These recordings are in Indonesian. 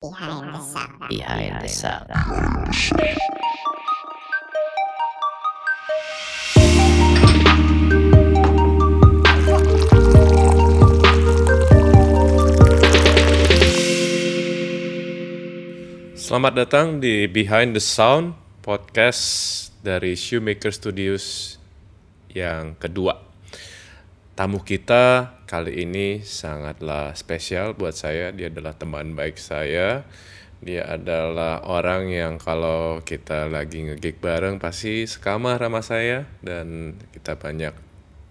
Behind the Sound. Behind the Sound. Selamat datang di Behind the Sound podcast dari Shoemaker Studios yang kedua. Tamu kita kali ini sangatlah spesial buat saya. Dia adalah teman baik saya. Dia adalah orang yang kalau kita lagi ngegig bareng pasti sekamar sama saya dan kita banyak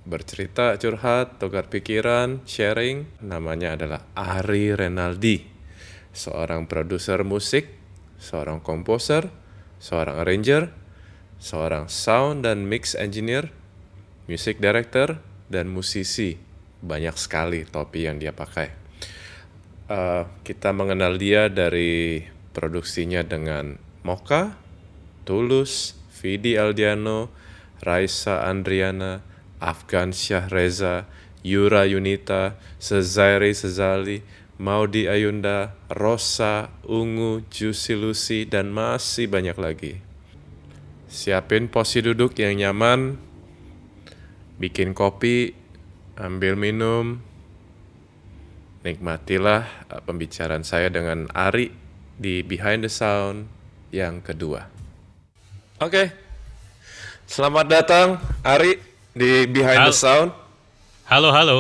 bercerita, curhat, tukar pikiran, sharing. Namanya adalah Ari Renaldi seorang produser musik, seorang komposer, seorang arranger, seorang sound dan mix engineer, music director, dan musisi. Banyak sekali topi yang dia pakai. Eh, kita mengenal dia dari produksinya dengan Mocha, Tulus, Vidi Aldiano, Raisa Andriana, Afgan Syah Reza, Yura Yunita, Sezairi Sezali, Maudi Ayunda, Rosa, Ungu, Juicy Lucy, dan masih banyak lagi. Siapin posisi duduk yang nyaman, bikin kopi, ambil minum, nikmatilah uh, pembicaraan saya dengan Ari di Behind the Sound yang kedua. Oke, selamat datang Ari di Behind the Halo. Sound Halo, halo.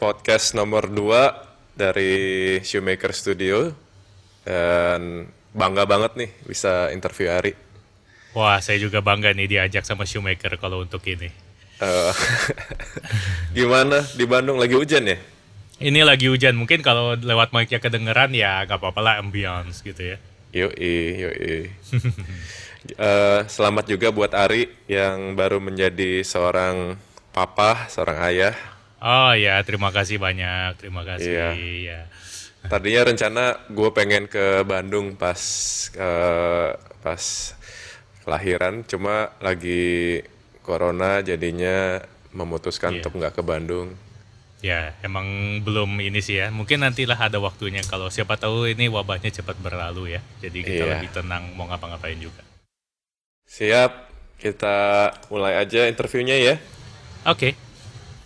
podcast nomor 2 dari Shoemaker Studio dan bangga banget nih bisa interview Ari. Wah, saya juga bangga nih diajak sama Shoemaker kalau untuk ini. Eh, gimana di Bandung lagi hujan ya? Ini lagi hujan, mungkin kalau lewat mic-nya kedengeran ya gak apa-apa lah ambience gitu ya. Yoi, yoi. Eh, selamat juga buat Ari yang baru menjadi seorang papa, seorang ayah. Oh ya, terima kasih banyak, terima kasih. Iya. Ya. Tadinya rencana gue pengen ke Bandung pas eh, pas kelahiran, cuma lagi corona jadinya memutuskan Iya. untuk nggak ke Bandung. Ya, emang belum ini sih ya. Mungkin nantilah ada waktunya kalau siapa tahu ini wabahnya cepat berlalu ya. Jadi kita Iya. lebih tenang mau ngapa-ngapain juga. Siap, kita mulai aja interviewnya ya. Oke.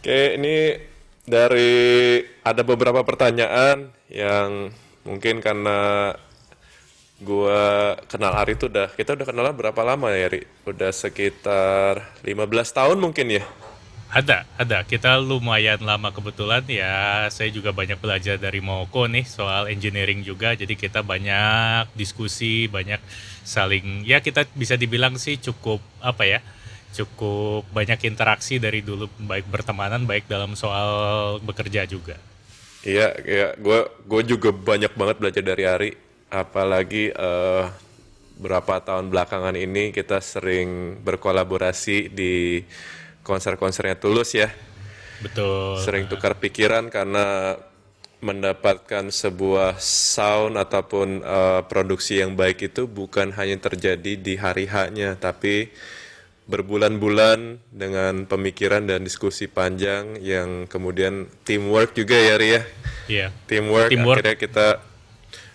Oke, ini dari ada beberapa pertanyaan yang mungkin karena gua kenal Ari itu udah kita udah kenal berapa lama ya, Ari? Udah sekitar 15 tahun mungkin ya. Ada, ada. Kita lumayan lama kebetulan ya. Saya juga banyak belajar dari Moko nih soal engineering juga. Jadi kita banyak diskusi, banyak saling ya kita bisa dibilang sih cukup apa ya? Cukup banyak interaksi dari dulu baik bertemanan baik dalam soal bekerja juga. Iya, iya, gua gua juga banyak banget belajar dari Ari. Apalagi eh, berapa tahun belakangan ini kita sering berkolaborasi di konser-konsernya Tulus ya. Betul. sering tukar pikiran karena mendapatkan sebuah sound ataupun eh, produksi yang baik itu bukan hanya terjadi di hari haknya tapi berbulan-bulan dengan pemikiran dan diskusi panjang yang kemudian teamwork juga ya Ria Iya. teamwork, Teamwork. akhirnya kita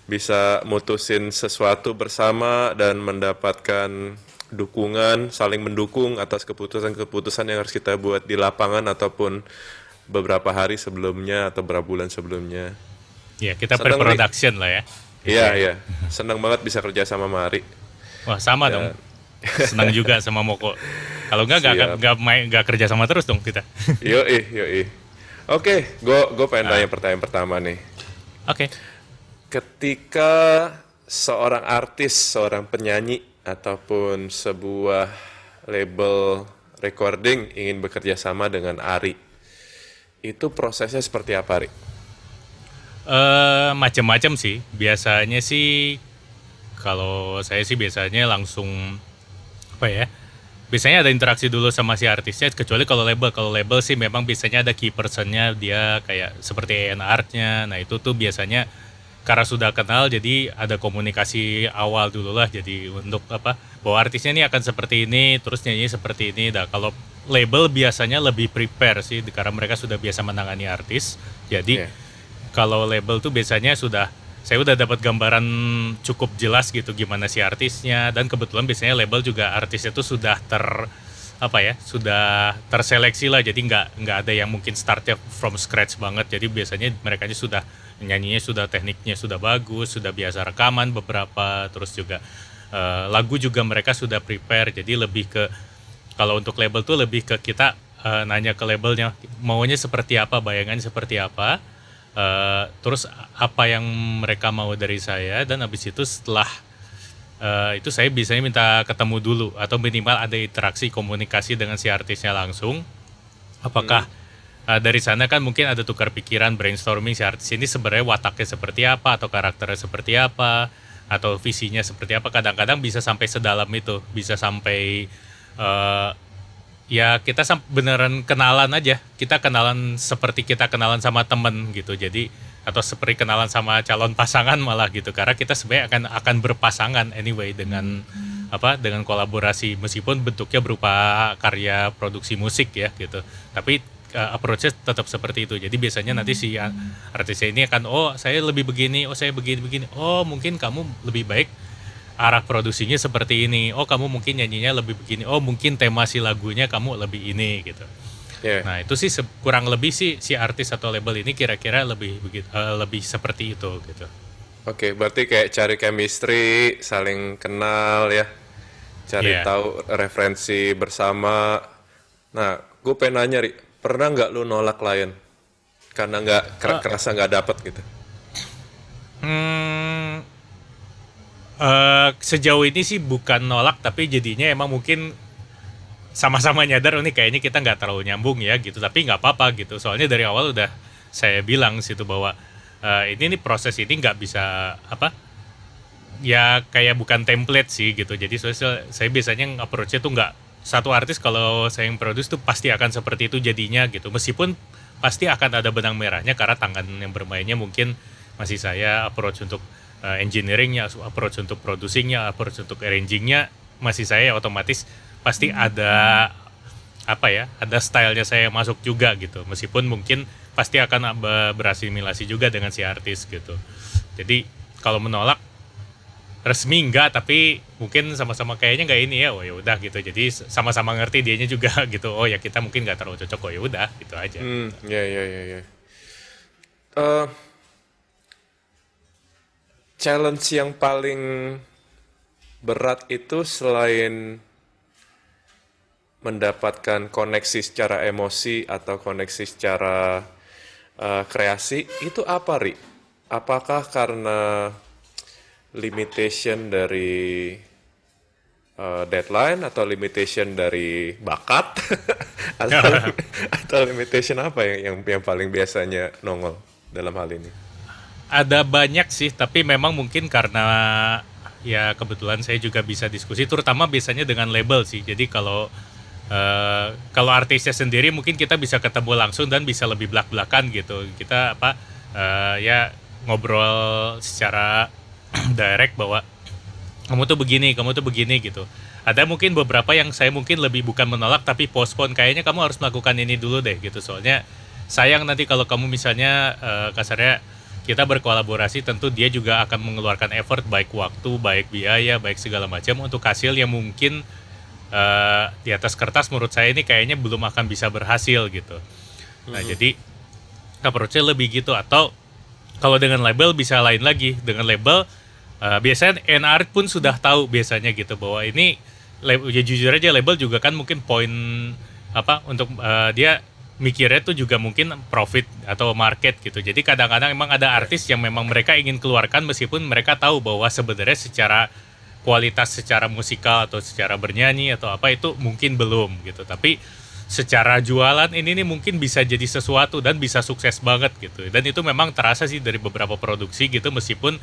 bisa mutusin sesuatu bersama dan mendapatkan dukungan, saling mendukung atas keputusan-keputusan yang harus kita buat di lapangan ataupun beberapa hari sebelumnya atau beberapa bulan sebelumnya. Iya, kita pre-production lah ya. Iya, iya. Senang banget bisa kerja sama Mari. Wah, sama dong. Senang juga sama Moko. Kalau enggak nggak nggak main nggak kerja sama terus dong kita. Yoi, yoi. Oke, gue gue pengen Ah. tanya pertanyaan pertama nih. Oke. Ketika seorang artis, seorang penyanyi ataupun sebuah label recording ingin bekerja sama dengan Ari, itu prosesnya seperti apa, Ari? Eh macam-macam sih. Biasanya sih kalau saya sih biasanya langsung apa ya? Biasanya ada interaksi dulu sama si artisnya kecuali kalau label. Kalau label sih memang biasanya ada key personnya dia kayak seperti A&R-nya. Nah, itu tuh biasanya karena sudah kenal jadi ada komunikasi awal dulu lah. Jadi untuk apa bahwa artisnya ini akan seperti ini terus nyanyi seperti ini. Nah kalau label biasanya lebih prepare sih karena mereka sudah biasa menangani artis. Jadi Iya. kalau label tuh biasanya sudah saya udah dapat gambaran cukup jelas gitu gimana si artisnya. Dan kebetulan biasanya label juga artisnya itu sudah ter apa ya sudah terseleksi lah. Jadi nggak nggak ada yang mungkin startnya from scratch banget. Jadi biasanya mereka sudah nyanyinya sudah tekniknya sudah bagus sudah biasa rekaman beberapa terus juga uh, lagu juga mereka sudah prepare jadi lebih ke kalau untuk label tuh lebih ke kita uh, nanya ke labelnya maunya seperti apa bayangannya seperti apa uh, terus apa yang mereka mau dari saya dan habis itu setelah uh, itu saya biasanya minta ketemu dulu atau minimal ada interaksi komunikasi dengan si artisnya langsung apakah hmm. Uh, dari sana kan mungkin ada tukar pikiran brainstorming si artis ini sebenarnya wataknya seperti apa atau karakternya seperti apa atau visinya seperti apa. Kadang-kadang bisa sampai sedalam itu bisa sampai uh, ya kita beneran kenalan aja. Kita kenalan seperti kita kenalan sama temen gitu. Jadi atau seperti kenalan sama calon pasangan malah gitu. Karena kita sebenarnya akan akan berpasangan anyway dengan apa dengan kolaborasi. Meskipun bentuknya berupa karya produksi musik ya gitu. Tapi uh, approach-nya tetap seperti itu jadi biasanya nanti si artisnya ini akan oh saya lebih begini oh saya begini begini oh mungkin kamu lebih baik arah produksinya seperti ini. Oh kamu mungkin nyanyinya lebih begini. Oh mungkin tema si lagunya kamu lebih ini gitu. Yeah. Nah itu sih kurang lebih sih si artis atau label ini kira-kira lebih begitu uh, lebih seperti itu gitu. Oke, okay, berarti kayak cari chemistry, saling kenal ya, cari yeah. tahu referensi bersama. Nah, gue pengen nanya, Ri, pernah nggak lu nolak klien? Karena nggak kerasa nggak dapet gitu? Hmm, Uh, sejauh ini sih bukan nolak tapi jadinya emang mungkin sama-sama nyadar oh, ini kayaknya kita nggak terlalu nyambung ya gitu. Tapi nggak apa-apa gitu. Soalnya dari awal udah saya bilang situ bahwa uh, ini nih proses ini nggak bisa apa ya kayak bukan template sih gitu. Jadi saya, saya biasanya approach-nya tuh nggak satu artis kalau saya yang produce tuh pasti akan seperti itu jadinya gitu meskipun pasti akan ada benang merahnya karena tangan yang bermainnya mungkin masih saya approach untuk uh, engineeringnya, approach untuk producingnya, approach untuk arrangingnya masih saya otomatis pasti hmm. ada apa ya, ada stylenya saya masuk juga gitu. Meskipun mungkin pasti akan berasimilasi juga dengan si artis gitu. Jadi kalau menolak resmi enggak tapi mungkin sama-sama kayaknya nggak ini ya oh ya udah gitu. Jadi sama-sama ngerti dianya juga gitu. Oh ya kita mungkin nggak terlalu cocok oh ya udah gitu aja. Hmm, ya ya ya ya. Uh, challenge yang paling berat itu selain mendapatkan koneksi secara emosi atau koneksi secara uh, kreasi itu apa ri? Apakah karena limitation dari uh, deadline atau limitation dari bakat atau atau limitation apa yang yang yang paling biasanya nongol dalam hal ini? ada banyak sih, tapi memang mungkin karena ya kebetulan saya juga bisa diskusi, terutama biasanya dengan label sih. Jadi kalau uh, kalau artisnya sendiri mungkin kita bisa ketemu langsung dan bisa lebih belak belakan gitu. Kita apa uh, ya ngobrol secara direct bahwa kamu tuh begini, kamu tuh begini gitu. Ada mungkin beberapa yang saya mungkin lebih bukan menolak tapi postpone kayaknya kamu harus melakukan ini dulu deh gitu. Soalnya sayang nanti kalau kamu misalnya uh, kasarnya kita berkolaborasi tentu dia juga akan mengeluarkan effort baik waktu, baik biaya, baik segala macam untuk hasil yang mungkin uh, di atas kertas menurut saya ini kayaknya belum akan bisa berhasil gitu. Nah, mm-hmm. jadi approach-nya lebih gitu atau kalau dengan label bisa lain lagi. Dengan label uh, biasanya NR pun sudah tahu biasanya gitu bahwa ini ya jujur aja label juga kan mungkin poin apa untuk uh, dia mikirnya tuh juga mungkin profit atau market gitu. Jadi kadang-kadang emang ada artis yang memang mereka ingin keluarkan meskipun mereka tahu bahwa sebenarnya secara kualitas secara musikal atau secara bernyanyi atau apa itu mungkin belum gitu. Tapi secara jualan ini nih mungkin bisa jadi sesuatu dan bisa sukses banget gitu. Dan itu memang terasa sih dari beberapa produksi gitu meskipun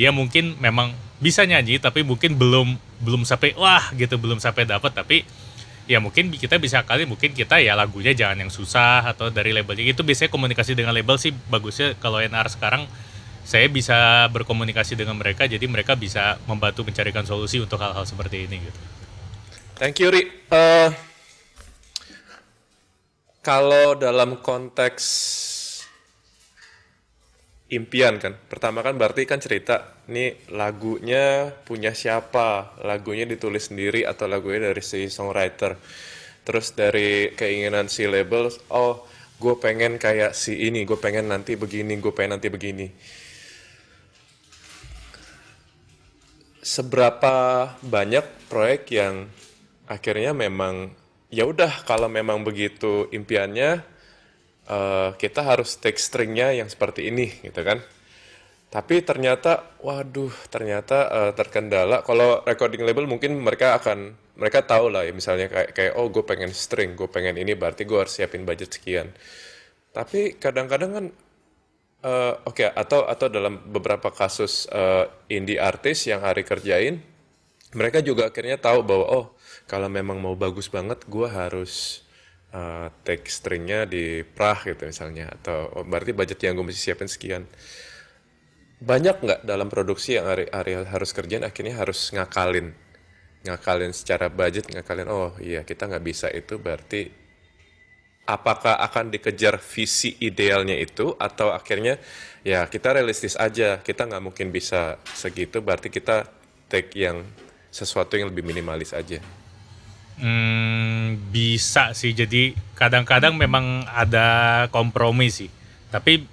dia mungkin memang bisa nyanyi tapi mungkin belum belum sampai wah gitu belum sampai dapat tapi ya mungkin kita bisa kali mungkin kita ya lagunya jangan yang susah atau dari labelnya itu biasanya komunikasi dengan label sih bagusnya kalau NR sekarang saya bisa berkomunikasi dengan mereka jadi mereka bisa membantu mencarikan solusi untuk hal-hal seperti ini gitu. Thank you Ri. Uh, kalau dalam konteks impian kan. Pertama kan berarti kan cerita, nih lagunya punya siapa, lagunya ditulis sendiri atau lagunya dari si songwriter. Terus dari keinginan si label, oh gue pengen kayak si ini, gue pengen nanti begini, gue pengen nanti begini. Seberapa banyak proyek yang akhirnya memang ya udah kalau memang begitu impiannya uh, kita harus take stringnya yang seperti ini gitu kan. Tapi ternyata waduh ternyata uh, terkendala. Kalau recording label mungkin mereka akan mereka tahu lah ya misalnya kayak kayak oh gue pengen string gue pengen ini berarti gue harus siapin budget sekian. Tapi kadang-kadang kan uh, oke okay, atau atau dalam beberapa kasus uh, indie artis yang hari kerjain mereka juga akhirnya tahu bahwa oh kalau memang mau bagus banget gue harus uh, take stringnya di prah gitu misalnya atau oh, berarti budget yang gue mesti siapin sekian. Banyak nggak dalam produksi yang Ari, Ari harus kerjain akhirnya harus ngakalin ngakalin secara budget ngakalin oh iya kita nggak bisa itu berarti apakah akan dikejar visi idealnya itu atau akhirnya ya kita realistis aja kita nggak mungkin bisa segitu berarti kita take yang sesuatu yang lebih minimalis aja Hmm, bisa sih. Jadi kadang-kadang memang ada kompromi sih. Tapi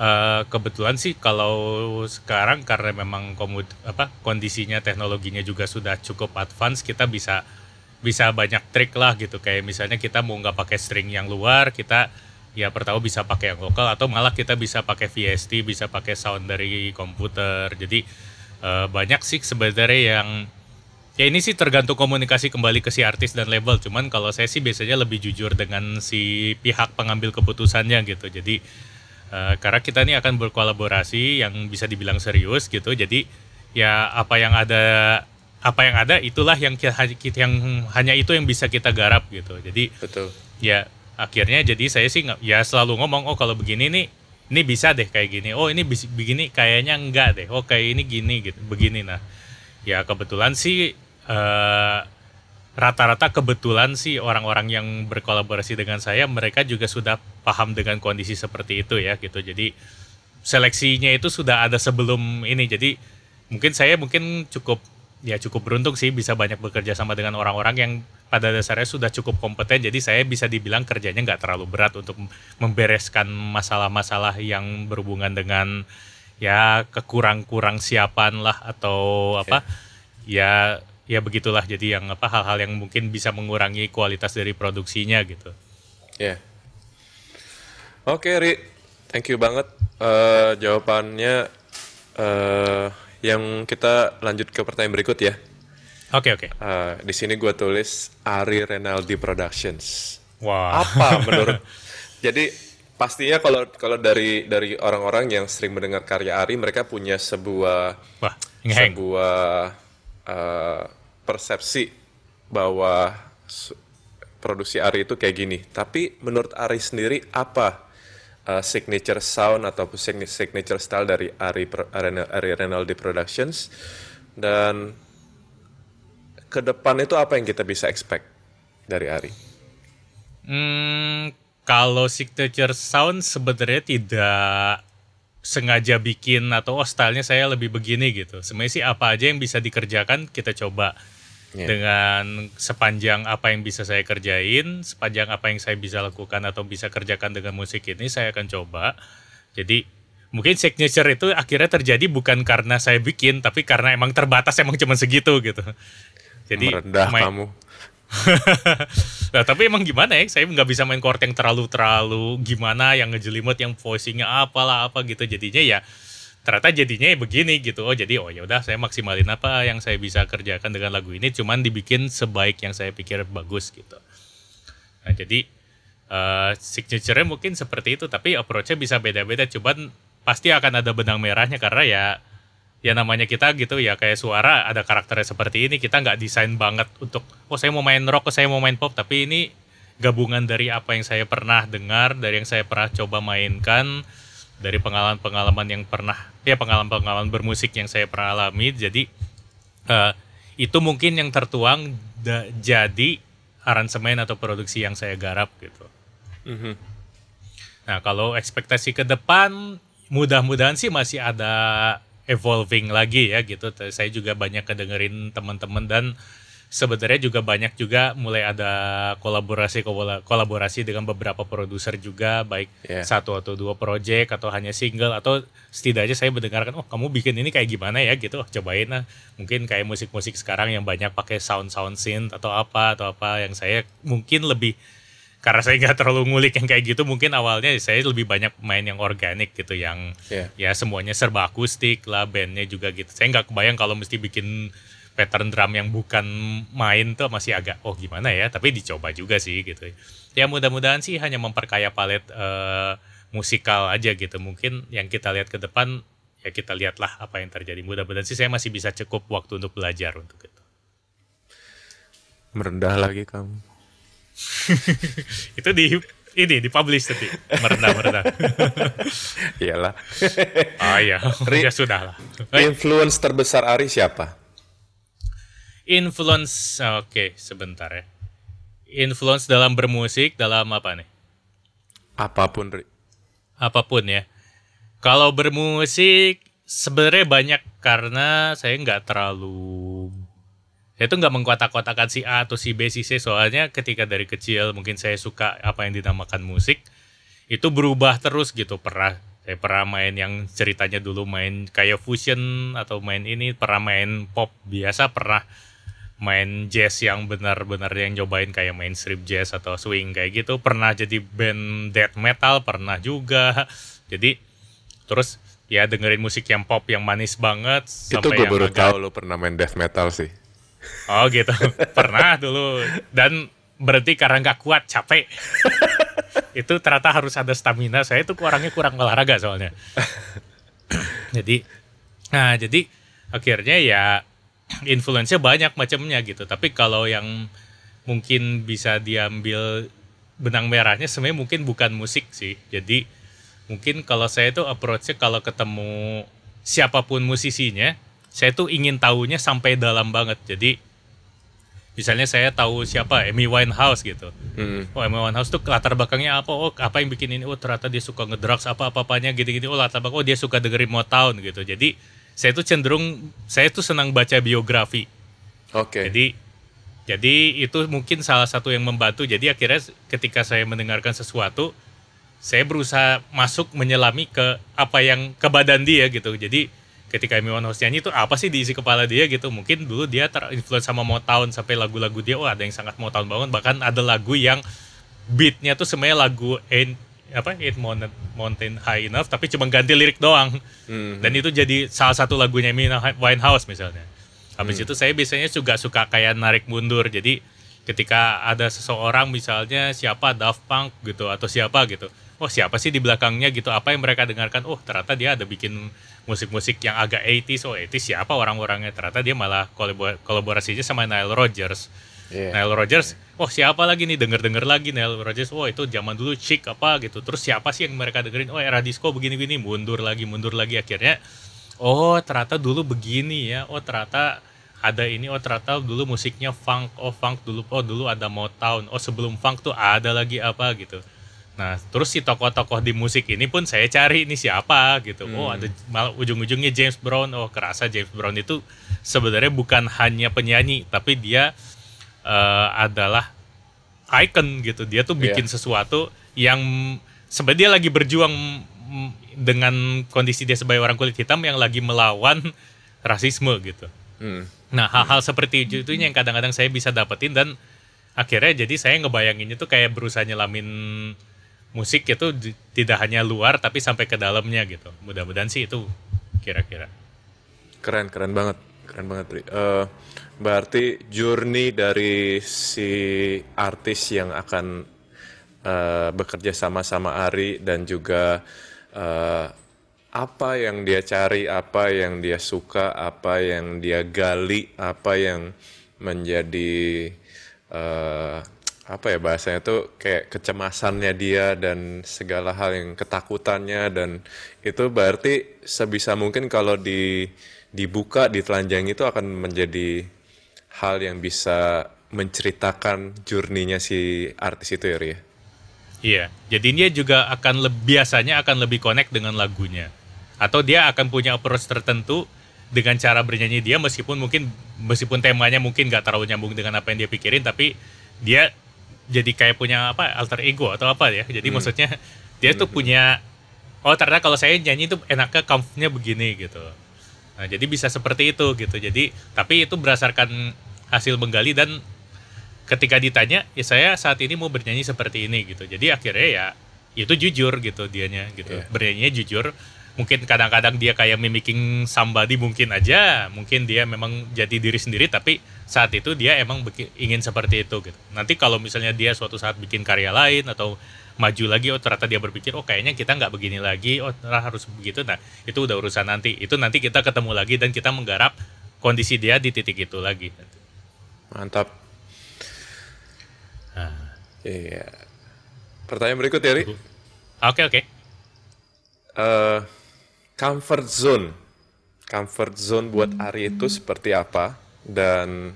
uh, kebetulan sih kalau sekarang karena memang komud, apa kondisinya teknologinya juga sudah cukup advance, kita bisa bisa banyak trik lah gitu. Kayak misalnya kita mau nggak pakai string yang luar, kita ya pertama bisa pakai yang lokal atau malah kita bisa pakai VST, bisa pakai sound dari komputer. Jadi uh, banyak sih sebenarnya yang Ya ini sih tergantung komunikasi kembali ke si artis dan label. Cuman kalau saya sih biasanya lebih jujur dengan si pihak pengambil keputusannya gitu. Jadi uh, karena kita ini akan berkolaborasi yang bisa dibilang serius gitu. Jadi ya apa yang ada apa yang ada itulah yang kita, yang hanya itu yang bisa kita garap gitu. Jadi betul. Ya akhirnya jadi saya sih ya selalu ngomong oh kalau begini nih ini bisa deh kayak gini. Oh ini begini kayaknya enggak deh. Oh kayak ini gini gitu. Begini nah. Ya kebetulan sih eh, rata-rata kebetulan sih orang-orang yang berkolaborasi dengan saya mereka juga sudah paham dengan kondisi seperti itu ya gitu. Jadi seleksinya itu sudah ada sebelum ini. Jadi mungkin saya mungkin cukup ya cukup beruntung sih bisa banyak bekerja sama dengan orang-orang yang pada dasarnya sudah cukup kompeten. Jadi saya bisa dibilang kerjanya nggak terlalu berat untuk membereskan masalah-masalah yang berhubungan dengan ya kekurang-kurang siapan lah atau apa ya ya begitulah jadi yang apa hal-hal yang mungkin bisa mengurangi kualitas dari produksinya gitu. Ya. Yeah. Oke, okay, Ri. Thank you banget uh, jawabannya uh, yang kita lanjut ke pertanyaan berikut ya. Oke, okay, oke. Okay. Uh, di sini gue tulis Ari Renaldi Productions. Wah. Wow. Apa menurut Jadi pastinya kalau kalau dari dari orang-orang yang sering mendengar karya Ari mereka punya sebuah Wah, sebuah uh, persepsi bahwa produksi Ari itu kayak gini. Tapi menurut Ari sendiri apa uh, signature sound atau signature style dari Ari, Ari Renaldi Productions dan ke depan itu apa yang kita bisa expect dari Ari? Hmm, kalau signature sound sebenarnya tidak sengaja bikin atau oh stylenya saya lebih begini gitu. Sebenarnya sih apa aja yang bisa dikerjakan kita coba yeah. dengan sepanjang apa yang bisa saya kerjain, sepanjang apa yang saya bisa lakukan atau bisa kerjakan dengan musik ini saya akan coba. Jadi mungkin signature itu akhirnya terjadi bukan karena saya bikin, tapi karena emang terbatas emang cuma segitu gitu. Jadi merendah main... kamu. nah tapi emang gimana ya? Saya nggak bisa main chord yang terlalu terlalu gimana yang ngejelimut yang voicingnya apalah apa gitu. Jadinya ya ternyata jadinya begini gitu. Oh jadi oh ya udah saya maksimalin apa yang saya bisa kerjakan dengan lagu ini cuman dibikin sebaik yang saya pikir bagus gitu. Nah jadi uh, signature-nya mungkin seperti itu tapi approach-nya bisa beda-beda. Cuman pasti akan ada benang merahnya karena ya ya namanya kita gitu ya kayak suara ada karakternya seperti ini kita nggak desain banget untuk oh saya mau main rock saya mau main pop tapi ini gabungan dari apa yang saya pernah dengar dari yang saya pernah coba mainkan dari pengalaman-pengalaman yang pernah ya pengalaman-pengalaman bermusik yang saya pernah alami jadi uh, itu mungkin yang tertuang da, jadi aransemen atau produksi yang saya garap gitu. Mm-hmm. Nah kalau ekspektasi ke depan mudah-mudahan sih masih ada evolving lagi ya gitu. Saya juga banyak kedengerin teman-teman dan sebenarnya juga banyak juga mulai ada kolaborasi kolaborasi dengan beberapa produser juga baik yeah. satu atau dua project atau hanya single atau setidaknya saya mendengarkan oh kamu bikin ini kayak gimana ya gitu oh, cobain lah mungkin kayak musik-musik sekarang yang banyak pakai sound sound synth atau apa atau apa yang saya mungkin lebih karena saya nggak terlalu ngulik yang kayak gitu mungkin awalnya saya lebih banyak main yang organik gitu yang yeah. ya semuanya serba akustik lah bandnya juga gitu. Saya nggak kebayang kalau mesti bikin pattern drum yang bukan main tuh masih agak oh gimana ya? Tapi dicoba juga sih gitu. Ya mudah-mudahan sih hanya memperkaya palet uh, musikal aja gitu. Mungkin yang kita lihat ke depan ya kita lihatlah apa yang terjadi. Mudah-mudahan sih saya masih bisa cukup waktu untuk belajar untuk itu. Merendah lagi kamu itu di ini di publish tadi merendah merendah. Iyalah. Oh iya. Ya sudah lah. Influence terbesar Ari siapa? Influence oke okay, sebentar ya. Influence dalam bermusik dalam apa nih? Apa pun Ri. apa pun ya. Kalau bermusik sebenarnya banyak karena saya nggak terlalu saya tuh nggak mengkotak-kotakan si A atau si B si C. Soalnya ketika dari kecil mungkin saya suka apa yang dinamakan musik itu berubah terus gitu. Pernah saya pernah main yang ceritanya dulu main kayak fusion atau main ini pernah main pop biasa pernah main jazz yang benar-benar yang cobain kayak main strip jazz atau swing kayak gitu. Pernah jadi band death metal pernah juga. Jadi terus ya dengerin musik yang pop yang manis banget itu gue baru agak... tahu lo pernah main death metal sih Oh gitu, pernah dulu. Dan berhenti karena nggak kuat, capek. itu ternyata harus ada stamina. Saya tuh orangnya kurang olahraga soalnya. jadi, nah jadi akhirnya ya influence banyak macamnya gitu. Tapi kalau yang mungkin bisa diambil benang merahnya sebenarnya mungkin bukan musik sih. Jadi mungkin kalau saya tuh approach-nya kalau ketemu siapa pun musisinya, saya tuh ingin tahunya sampai dalam banget. Jadi misalnya saya tahu siapa Amy Winehouse gitu. Hmm. Oh Amy Winehouse tuh latar belakangnya apa? Oh apa yang bikin ini? Oh ternyata dia suka ngedrugs apa apa apanya gitu-gitu. Oh latar belakang oh dia suka dengerin Motown gitu. Jadi saya tuh cenderung saya tuh senang baca biografi. Oke. Okay. Jadi jadi itu mungkin salah satu yang membantu. Jadi akhirnya ketika saya mendengarkan sesuatu, saya berusaha masuk menyelami ke apa yang ke badan dia gitu. Jadi ketika Amy Winehouse nyanyi itu apa sih diisi kepala dia gitu? Mungkin dulu dia terinfluence sama Motown sampai lagu-lagu dia oh ada yang sangat Motown banget. Bahkan ada lagu yang beatnya tuh semuanya lagu Ain't apa Mountain, Mountain High Enough tapi cuma ganti lirik doang. Mm-hmm. dan itu jadi salah satu lagunya Amy Winehouse misalnya. Habis mm. itu saya biasanya juga suka kayak narik mundur. Jadi ketika ada seseorang misalnya siapa Daft Punk gitu atau siapa gitu oh siapa sih di belakangnya gitu? Apa yang mereka dengarkan? Oh ternyata dia ada bikin musik-musik yang agak 80s oh 80s siapa orang-orangnya? Ternyata dia malah kolaborasinya sama Nile Rodgers. Yeah. Nile Rodgers oh siapa lagi nih? Denger-denger lagi Nile Rodgers. Oh itu zaman dulu chic apa gitu. Terus siapa sih yang mereka dengerin? Oh era disco begini-begini. Mundur lagi mundur lagi. Akhirnya oh ternyata dulu begini ya. Oh ternyata ada ini. Oh ternyata dulu musiknya funk. Oh funk dulu. Oh dulu ada Motown. Oh sebelum funk tuh ada lagi apa gitu Nah, terus si tokoh-tokoh di musik ini pun saya cari ini siapa gitu. Hmm. Oh, ada malah ujung-ujungnya James Brown. Oh, kerasa James Brown itu sebenarnya bukan hanya penyanyi, tapi dia uh, adalah icon gitu. Dia tuh bikin yeah. sesuatu yang sebenarnya dia lagi berjuang dengan kondisi dia sebagai orang kulit hitam yang lagi melawan rasisme gitu. Hmm. Nah, hal-hal seperti itu, itu yang kadang-kadang saya bisa dapetin dan akhirnya jadi saya ngebayanginnya tuh kayak berusaha nyelamin musik itu tidak hanya luar tapi sampai ke dalamnya gitu. Mudah-mudahan sih itu kira-kira. Keren, keren banget. Keren banget, Pri. Uh, berarti journey dari si artis yang akan uh, bekerja sama-sama Ari dan juga uh, apa yang dia cari, apa yang dia suka, apa yang dia gali, apa yang menjadi uh, apa ya bahasanya tuh kayak kecemasannya dia dan segala hal yang ketakutannya dan itu berarti sebisa mungkin kalau di dibuka ditelanjang itu akan menjadi hal yang bisa menceritakan journey-nya si artis itu ya Ria. Iya, jadi dia juga akan lebih biasanya akan lebih connect dengan lagunya. atau dia akan punya approach tertentu dengan cara bernyanyi dia meskipun mungkin meskipun temanya mungkin nggak terlalu nyambung dengan apa yang dia pikirin tapi dia jadi kayak punya apa alter ego atau apa ya. Jadi Hmm. maksudnya dia tuh punya oh ternyata kalau saya nyanyi tuh enaknya comfnya begini gitu. Nah jadi bisa seperti itu gitu. Jadi tapi itu berdasarkan hasil menggali dan ketika ditanya ya saya saat ini mau bernyanyi seperti ini gitu. Jadi akhirnya ya itu jujur gitu dianya gitu. Iya. bernyanyinya jujur mungkin kadang-kadang dia kayak mimicking somebody mungkin aja. Mungkin dia memang jadi diri sendiri tapi saat itu dia emang ingin seperti itu gitu. Nanti kalau misalnya dia suatu saat bikin karya lain atau maju lagi oh ternyata dia berpikir oh kayaknya kita nggak begini lagi oh ternyata harus begitu. Nah itu udah urusan nanti. Itu nanti kita ketemu lagi dan kita menggarap kondisi dia di titik itu lagi. Mantap. Nah, Iya. Pertanyaan berikut ya, Ri. oke oke. Eh, comfort zone. Comfort zone buat Ari itu seperti apa? Dan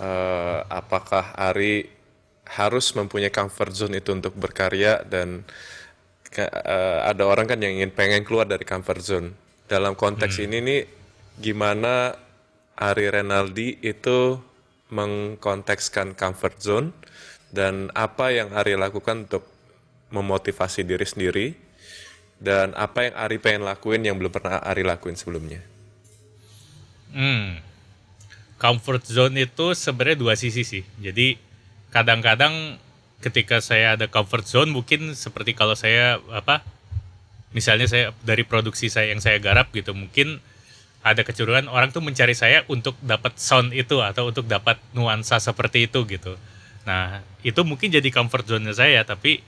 eh, apakah Ari harus mempunyai comfort zone itu untuk berkarya dan eh, ada orang kan yang ingin pengen keluar dari comfort zone. Dalam konteks ini nih gimana Ari Renaldi itu mengkontekskan comfort zone dan apa yang Ari lakukan untuk memotivasi diri sendiri dan apa yang Ari pengen lakuin yang belum pernah Ari lakuin sebelumnya. Hmm. Comfort zone itu sebenarnya dua sisi sih. Jadi kadang-kadang ketika saya ada comfort zone mungkin seperti kalau saya apa misalnya saya dari produksi saya yang saya garap gitu mungkin ada kecenderungan orang tuh mencari saya untuk dapat sound itu atau untuk dapat nuansa seperti itu gitu. Nah, itu mungkin jadi comfort zone saya tapi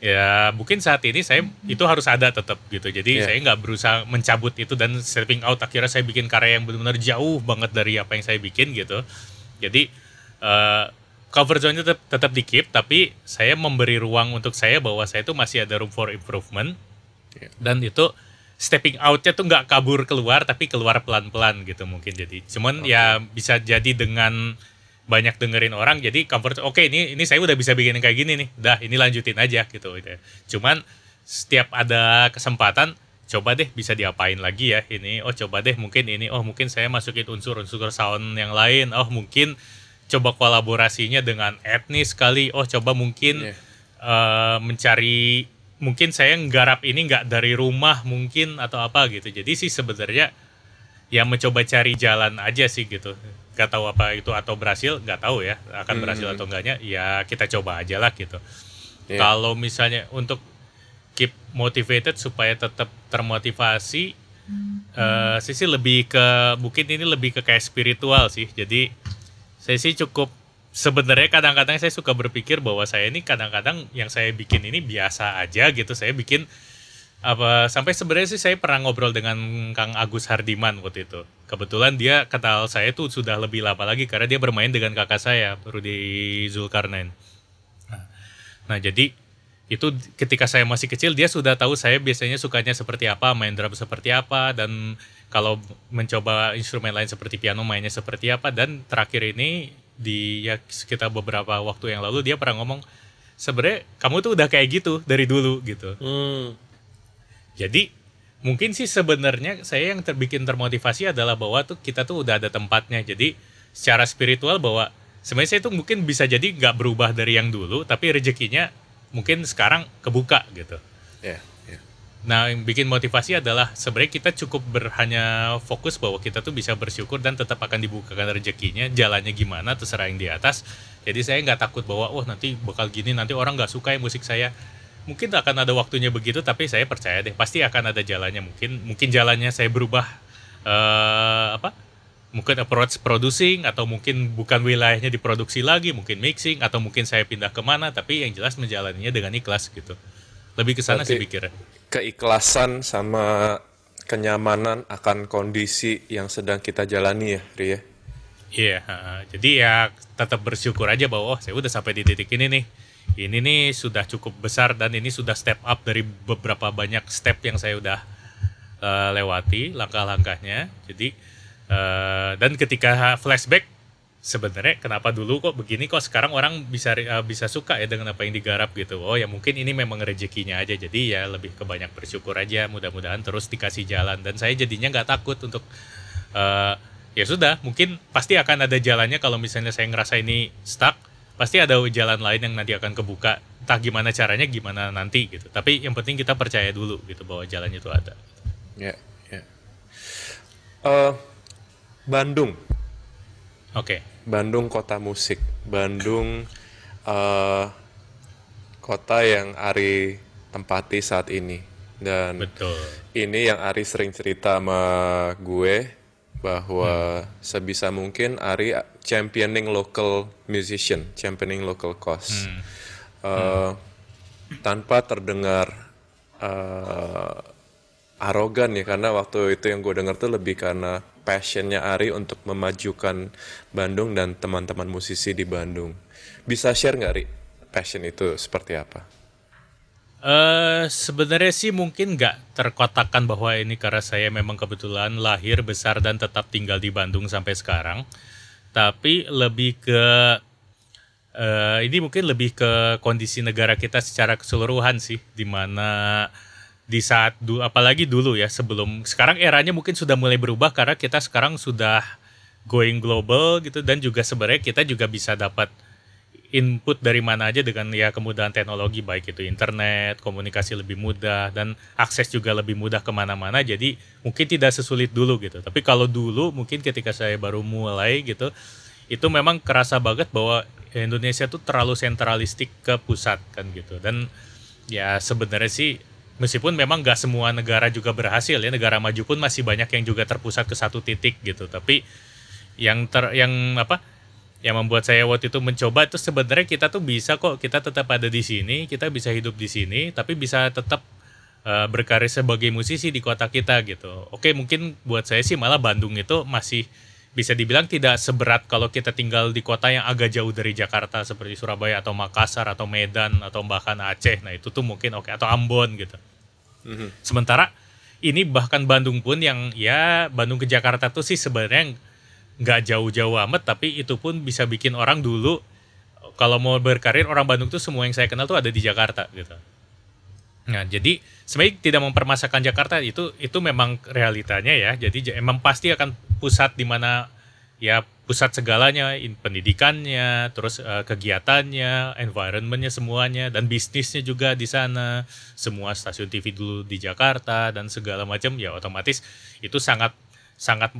ya mungkin saat ini saya itu harus ada tetap gitu. Jadi Iya. saya nggak berusaha mencabut itu dan stepping out akhirnya saya bikin karya yang benar-benar jauh banget dari apa yang saya bikin gitu. Jadi eh comfort zone tetap tetap di keep tapi saya memberi ruang untuk saya bahwa saya itu masih ada room for improvement Iya. dan itu stepping outnya tuh nggak kabur keluar tapi keluar pelan-pelan gitu mungkin jadi cuman ya bisa jadi dengan banyak dengerin orang jadi comfort oke ini ini saya udah bisa bikin kayak gini nih dah ini lanjutin aja gitu gitu. Cuman setiap ada kesempatan coba deh bisa diapain lagi ya ini oh coba deh mungkin ini oh mungkin saya masukin unsur-unsur sound yang lain oh mungkin coba kolaborasinya dengan etnis kali oh coba mungkin Iya. eh, mencari mungkin saya nggarap ini nggak dari rumah mungkin atau apa gitu. Jadi sih sebenarnya ya mencoba cari jalan aja sih gitu nggak tahu apa itu atau berhasil nggak tahu ya akan berhasil atau enggaknya ya kita coba aja lah gitu. Iya. kalau misalnya untuk keep motivated supaya tetap termotivasi eh saya sih lebih ke mungkin ini lebih ke kayak spiritual sih. Jadi saya sih cukup sebenarnya kadang-kadang saya suka berpikir bahwa saya ini kadang-kadang yang saya bikin ini biasa aja gitu. Saya bikin apa sampai sebenarnya sih saya pernah ngobrol dengan Kang Agus Hardiman waktu itu. Kebetulan dia kenal saya tuh sudah lebih lama lagi karena dia bermain dengan kakak saya Rudi Zulkarnain. Nah, jadi itu ketika saya masih kecil dia sudah tahu saya biasanya sukanya seperti apa, main drum seperti apa dan kalau mencoba instrumen lain seperti piano mainnya seperti apa. Dan terakhir ini di ya sekitar beberapa waktu yang lalu dia pernah ngomong sebenarnya kamu tuh udah kayak gitu dari dulu gitu. Hmm, Jadi mungkin sih sebenarnya saya yang terbikin termotivasi adalah bahwa tuh kita tuh udah ada tempatnya. Jadi secara spiritual bahwa sebenarnya saya tuh mungkin bisa jadi nggak berubah dari yang dulu, tapi rezekinya mungkin sekarang kebuka gitu. ya, ya. Nah, yang bikin motivasi adalah sebenarnya kita cukup ber- hanya fokus bahwa kita tuh bisa bersyukur dan tetap akan dibukakan rezekinya. Jalannya gimana terserah yang di atas. Jadi saya nggak takut bahwa oh nanti bakal gini, nanti orang nggak suka ya musik saya. Mungkin akan ada waktunya begitu, tapi saya percaya deh pasti akan ada jalannya. Mungkin mungkin jalannya saya berubah eh apa? Mungkin approach producing atau mungkin bukan wilayahnya diproduksi lagi, mungkin mixing atau mungkin saya pindah ke mana. Tapi yang jelas menjalaninya dengan ikhlas gitu. Lebih ke sana sih pikirnya. Keikhlasan sama kenyamanan akan kondisi yang sedang kita jalani ya, Ri ya. Iya, ha-ha. jadi ya tetap bersyukur aja bahwa oh saya udah sampai di titik ini nih. Ini nih sudah cukup besar dan ini sudah step up dari beberapa banyak step yang saya udah eh, lewati langkah-langkahnya. Jadi eh, dan ketika flashback sebenarnya kenapa dulu kok begini? Kok sekarang orang bisa uh, bisa suka ya dengan apa yang digarap gitu? Oh ya mungkin ini memang rezekinya aja. Jadi ya lebih ke banyak bersyukur aja mudah-mudahan terus dikasih jalan. Dan saya jadinya nggak takut untuk uh, ya sudah mungkin pasti akan ada jalannya kalau misalnya saya ngerasa ini stuck pasti ada jalan lain yang nanti akan kebuka entah gimana caranya gimana nanti gitu tapi yang penting kita percaya dulu gitu bahwa jalannya itu ada ya yeah, ya yeah. uh, Bandung oke okay. Bandung kota musik, Bandung uh, kota yang Ari tempati saat ini. Dan Betul. ini yang Ari sering cerita sama gue bahwa hmm. sebisa mungkin Ari championing local musician, championing local cause. Hmm. Uh, hmm. Tanpa terdengar uh, arogan ya karena waktu itu yang gue dengar tuh lebih karena passionnya Ari untuk memajukan Bandung dan teman-teman musisi di Bandung. Bisa share nggak Ari passion itu seperti apa? Uh, sebenarnya sih mungkin nggak terkotakan bahwa ini karena saya memang kebetulan lahir besar dan tetap tinggal di Bandung sampai sekarang, tapi lebih ke uh, ini mungkin lebih ke kondisi negara kita secara keseluruhan sih, di mana di saat dulu apalagi dulu ya sebelum sekarang eranya mungkin sudah mulai berubah karena kita sekarang sudah going global gitu dan juga sebenarnya kita juga bisa dapat input dari mana aja dengan ya kemudahan teknologi baik itu internet komunikasi lebih mudah dan akses juga lebih mudah ke mana-mana jadi mungkin tidak sesulit dulu gitu. Tapi kalau dulu mungkin ketika saya baru mulai gitu itu memang kerasa banget bahwa Indonesia tuh terlalu sentralistik ke pusat kan gitu. Dan ya sebenarnya sih meskipun memang gak semua negara juga berhasil ya negara maju pun masih banyak yang juga terpusat ke satu titik gitu. Tapi yang ter yang apa yang membuat saya waktu itu mencoba itu sebenarnya kita tuh bisa kok kita tetap ada di sini kita bisa hidup di sini tapi bisa tetap uh, berkarya sebagai musisi di kota kita gitu oke mungkin buat saya sih malah Bandung itu masih bisa dibilang tidak seberat kalau kita tinggal di kota yang agak jauh dari Jakarta seperti Surabaya atau Makassar atau Medan atau bahkan Aceh. Nah itu tuh mungkin oke atau Ambon gitu. Mm-hmm. Sementara ini bahkan Bandung pun yang ya Bandung ke Jakarta tuh sih sebenarnya nggak jauh-jauh amat tapi itu pun bisa bikin orang dulu kalau mau berkarir orang Bandung tuh semua yang saya kenal tuh ada di Jakarta gitu. Nah, jadi sebenarnya tidak mempermasakan Jakarta itu itu memang realitanya ya. Jadi emang pasti akan pusat di mana ya pusat segalanya, pendidikannya, terus uh, kegiatannya, environmentnya semuanya dan bisnisnya juga di sana. Semua stasiun TV dulu di Jakarta dan segala macam ya otomatis itu sangat sangat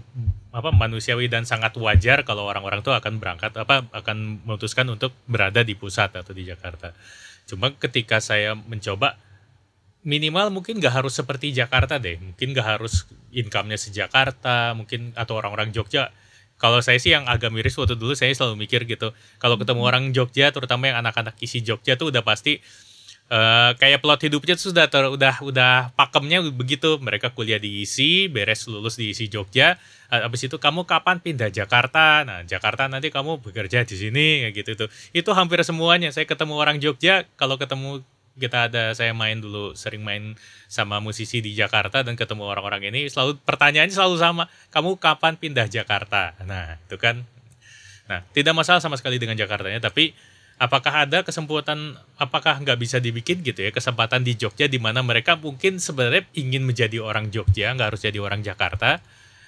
apa manusiawi dan sangat wajar kalau orang-orang tuh akan berangkat apa akan memutuskan untuk berada di pusat atau di Jakarta. Cuma ketika saya mencoba minimal mungkin gak harus seperti Jakarta deh. Mungkin gak harus income-nya sejakarta mungkin atau orang-orang Jogja. Kalau saya sih yang agak miris waktu dulu saya selalu mikir gitu. Kalau ketemu orang Jogja terutama yang anak-anak isi Jogja tuh udah pasti uh, kayak plot hidupnya tuh sudah ter, udah udah pakemnya begitu. Mereka kuliah di isi beres lulus di isi Jogja. Habis itu kamu kapan pindah Jakarta? Nah Jakarta nanti kamu bekerja di sini gitu tuh. Itu hampir semuanya. Saya ketemu orang Jogja kalau ketemu kita ada saya main dulu sering main sama musisi di Jakarta dan ketemu orang-orang ini selalu pertanyaannya selalu sama. Kamu kapan pindah Jakarta? Nah itu kan. Nah tidak masalah sama sekali dengan Jakartanya tapi apakah ada kesempatan apakah nggak bisa dibikin gitu ya kesempatan di Jogja di mana mereka mungkin sebenarnya ingin menjadi orang Jogja nggak harus jadi orang Jakarta.